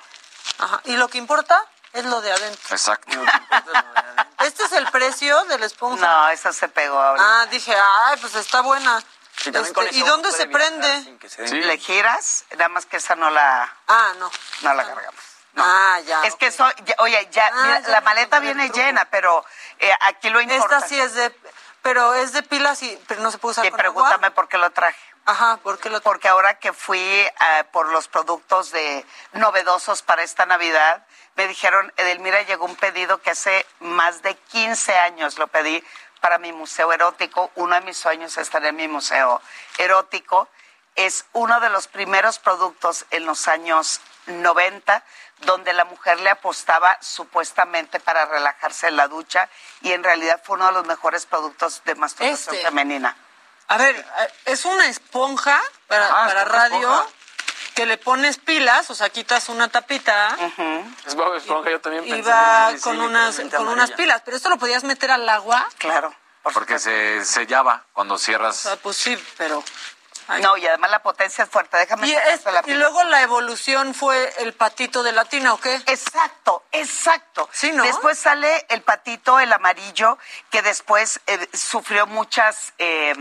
Ajá. Y lo que importa es lo de adentro. Exacto. ¿Este es el precio de la esponja? No, eso se pegó ahora. Ah, dije, ay, pues está buena. Sí, también con Este, eso ¿Y dónde se prende? sin que se Sí. Le giras, nada más que esa no la, Ah, no. no la cargamos. Ah, ya. Es que eso, ya- oye, ya, Ah, mira, ya la maleta viene llena, pero eh, aquí lo importante. Esta sí es de... Pero es de pilas y pero no se puede usar Que con agua. pregúntame por qué lo traje. Ajá, ¿por qué lo Porque ahora que fui eh, por los productos de novedosos para esta Navidad, me dijeron, Edelmira, llegó un pedido que hace más de 15 años lo pedí para mi museo erótico. Uno de mis sueños es estar en mi museo erótico. Es uno de los primeros productos en los años 90 donde la mujer le apostaba supuestamente para relajarse en la ducha y en realidad fue uno de los mejores productos de masturbación Este. femenina. A ver, eh, es una esponja para, Ah, para radio esponja. Que le pones pilas, o sea, quitas una tapita Es Bob Esponja, yo también y pensé. va sí, sí, con unas con unas pilas. Pero esto lo podías meter al agua. Claro. por Porque se sellaba cuando O cierras. sea, pues sí, pero... Ay. No, y además la potencia es fuerte. Déjame Y, es- la y luego la evolución fue el patito de latina, ¿o qué? Exacto, exacto. Sí, ¿no? Después sale el patito, el amarillo, que después eh, sufrió muchas eh,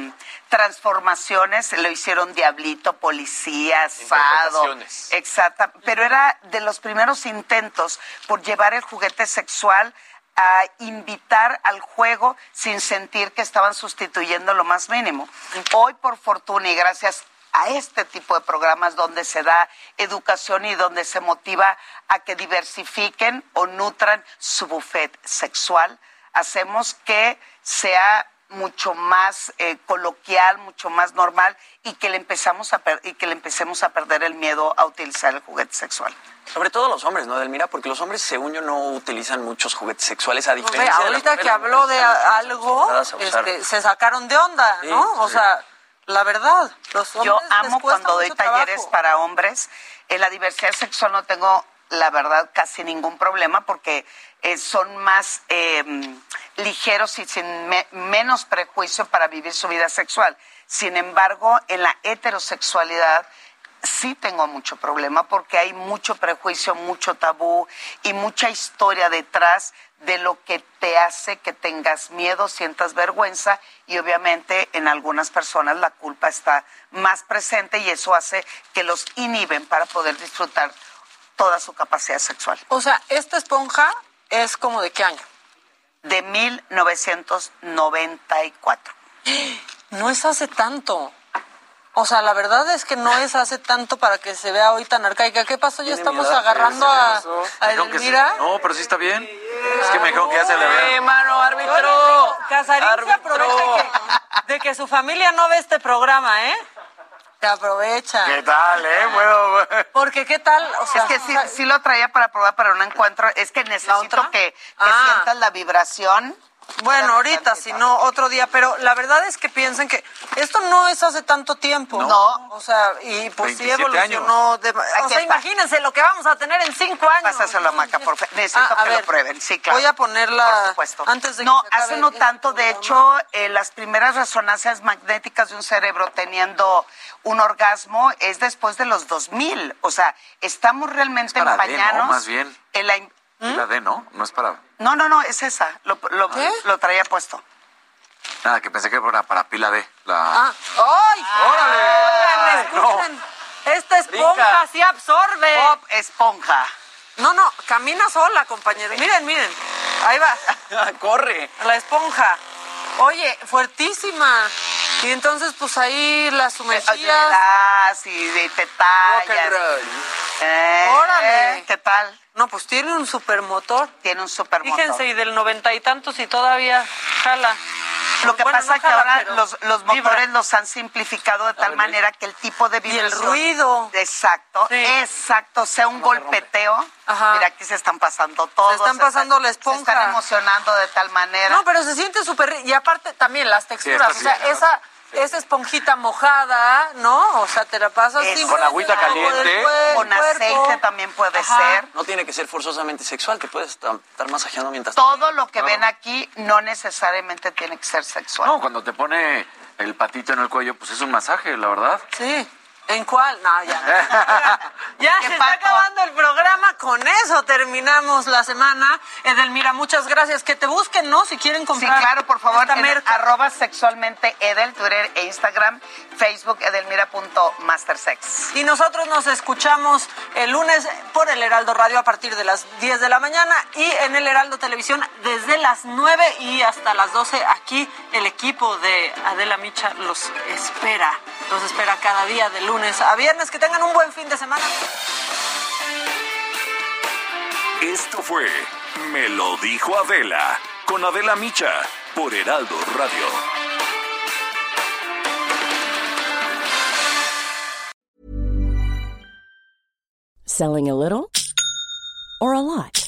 transformaciones. Lo hicieron diablito, policía, asado. Interpretaciones. Exacto. Pero era de los primeros intentos por llevar el juguete sexual a invitar al juego sin sentir que estaban sustituyendo lo más mínimo. Hoy, por fortuna y gracias a este tipo de programas donde se da educación y donde se motiva a que diversifiquen o nutran su buffet sexual, hacemos que sea mucho más eh, coloquial, mucho más normal y que le empezamos a per- y que le empecemos a perder el miedo a utilizar el juguete sexual. Sobre todo los hombres, ¿no, Delmira? Porque los hombres, según yo, no utilizan muchos juguetes sexuales a Ve, diferencia de las ahorita mujeres. que habló de algo, este, se sacaron de onda, Sí, ¿no? O sí. sea, la verdad. Los Yo hombres les amo cuando doy talleres trabajo. para hombres. En la diversidad sexual no tengo, la verdad, casi ningún problema porque eh, son más eh, ligeros y sin me- menos prejuicio para vivir su vida sexual. Sin embargo, en la heterosexualidad sí tengo mucho problema porque hay mucho prejuicio, mucho tabú y mucha historia detrás de lo que te hace que tengas miedo, sientas vergüenza y obviamente en algunas personas la culpa está más presente y eso hace que los inhiben para poder disfrutar toda su capacidad sexual. O sea, esta esponja es como de qué año? De 1994. No es hace tanto. O sea, la verdad es que no es hace tanto para que se vea hoy tan arcaica. ¿Qué pasó? Ya estamos edad, agarrando a, a. No, pero sí está bien. Es que me dijeron que ya se le Eh, mano, árbitro. Casarín se aprovecha que- de que su familia no ve este programa, ¿eh? Se aprovecha. ¿Qué tal, eh? Puedo... Porque, ¿qué tal? O sea, es que sí, sí lo traía para probar para un encuentro. Es que necesito que, que Ah. sientas la vibración. Bueno, ahorita, si no, otro día. Pero la verdad es que piensen que esto no es hace tanto tiempo. No. O sea, y pues sí 27 evolucionó. de- o sea, está. imagínense lo que vamos a tener en cinco años. Pásaselo a Maca, por favor. Necesito Ah, a que ver, lo prueben. Sí, claro. Voy a ponerla Por supuesto. antes de que No, acabe hace no tanto. De hecho, eh, las primeras resonancias magnéticas de un cerebro teniendo un orgasmo es después de los 2000. O sea, estamos realmente para D, ¿no? empañanos Más bien. en la... im- La D, ¿no? No es para... No, no, no, es esa. Lo, lo, lo traía puesto. Nada, que pensé que era para pila D. La... Ah, ¡Ay! ¡Órale! Oigan, escuchen. Esta esponja Brinca. sí absorbe. Pop esponja. No, no, camina sola, compañeros. Miren, miren. Ahí va. Corre. La esponja. Oye, fuertísima. Y entonces, pues ahí la sumergías. das y, te tallas. Eh, Órale. ¿Qué tal? No, pues tiene un supermotor. Tiene un supermotor. Fíjense, y del noventa y tantos y todavía jala. Lo que Bueno, pasa no es que ahora pero los, los vibra. motores los han simplificado de tal manera que el tipo de Y el vibración... ruido. Exacto, Sí. exacto. Sea un golpeteo. Ajá. Mira, aquí se están pasando todos. Se están pasando la esponja. Se están emocionando de tal manera. No, pero se siente súper Y aparte también las texturas. o sea, bien, esa, esa esponjita mojada, ¿no? O sea, te la pasas Es- sin Con agüita caliente. Con aceite también puede Ajá. ser. No tiene que ser forzosamente sexual, te puedes estar estar masajeando mientras... Todo lo que ven aquí no necesariamente tiene que ser sexual. No, cuando te pone el patito en el cuello, pues es un masaje, la verdad. Sí. ¿En cuál? No, ya. ya ¿Qué se está acabando el programa. Con eso terminamos la semana. Edelmira, muchas gracias. Que te busquen, ¿no? Si quieren Sí, comprar. claro, por favor, en arroba sexualmente Edel, Twitter e Instagram, Facebook edelmira.mastersex. Y nosotros nos escuchamos el lunes por el Heraldo Radio a partir de las 10 de la mañana y en el Heraldo Televisión desde las 9 y hasta las 12. Aquí el equipo de Adela Micha los espera. Los espera cada día de lunes a viernes. Que tengan un buen fin de semana. Esto fue Me lo dijo Adela con Adela Micha por Heraldo Radio. Selling a little or a lot?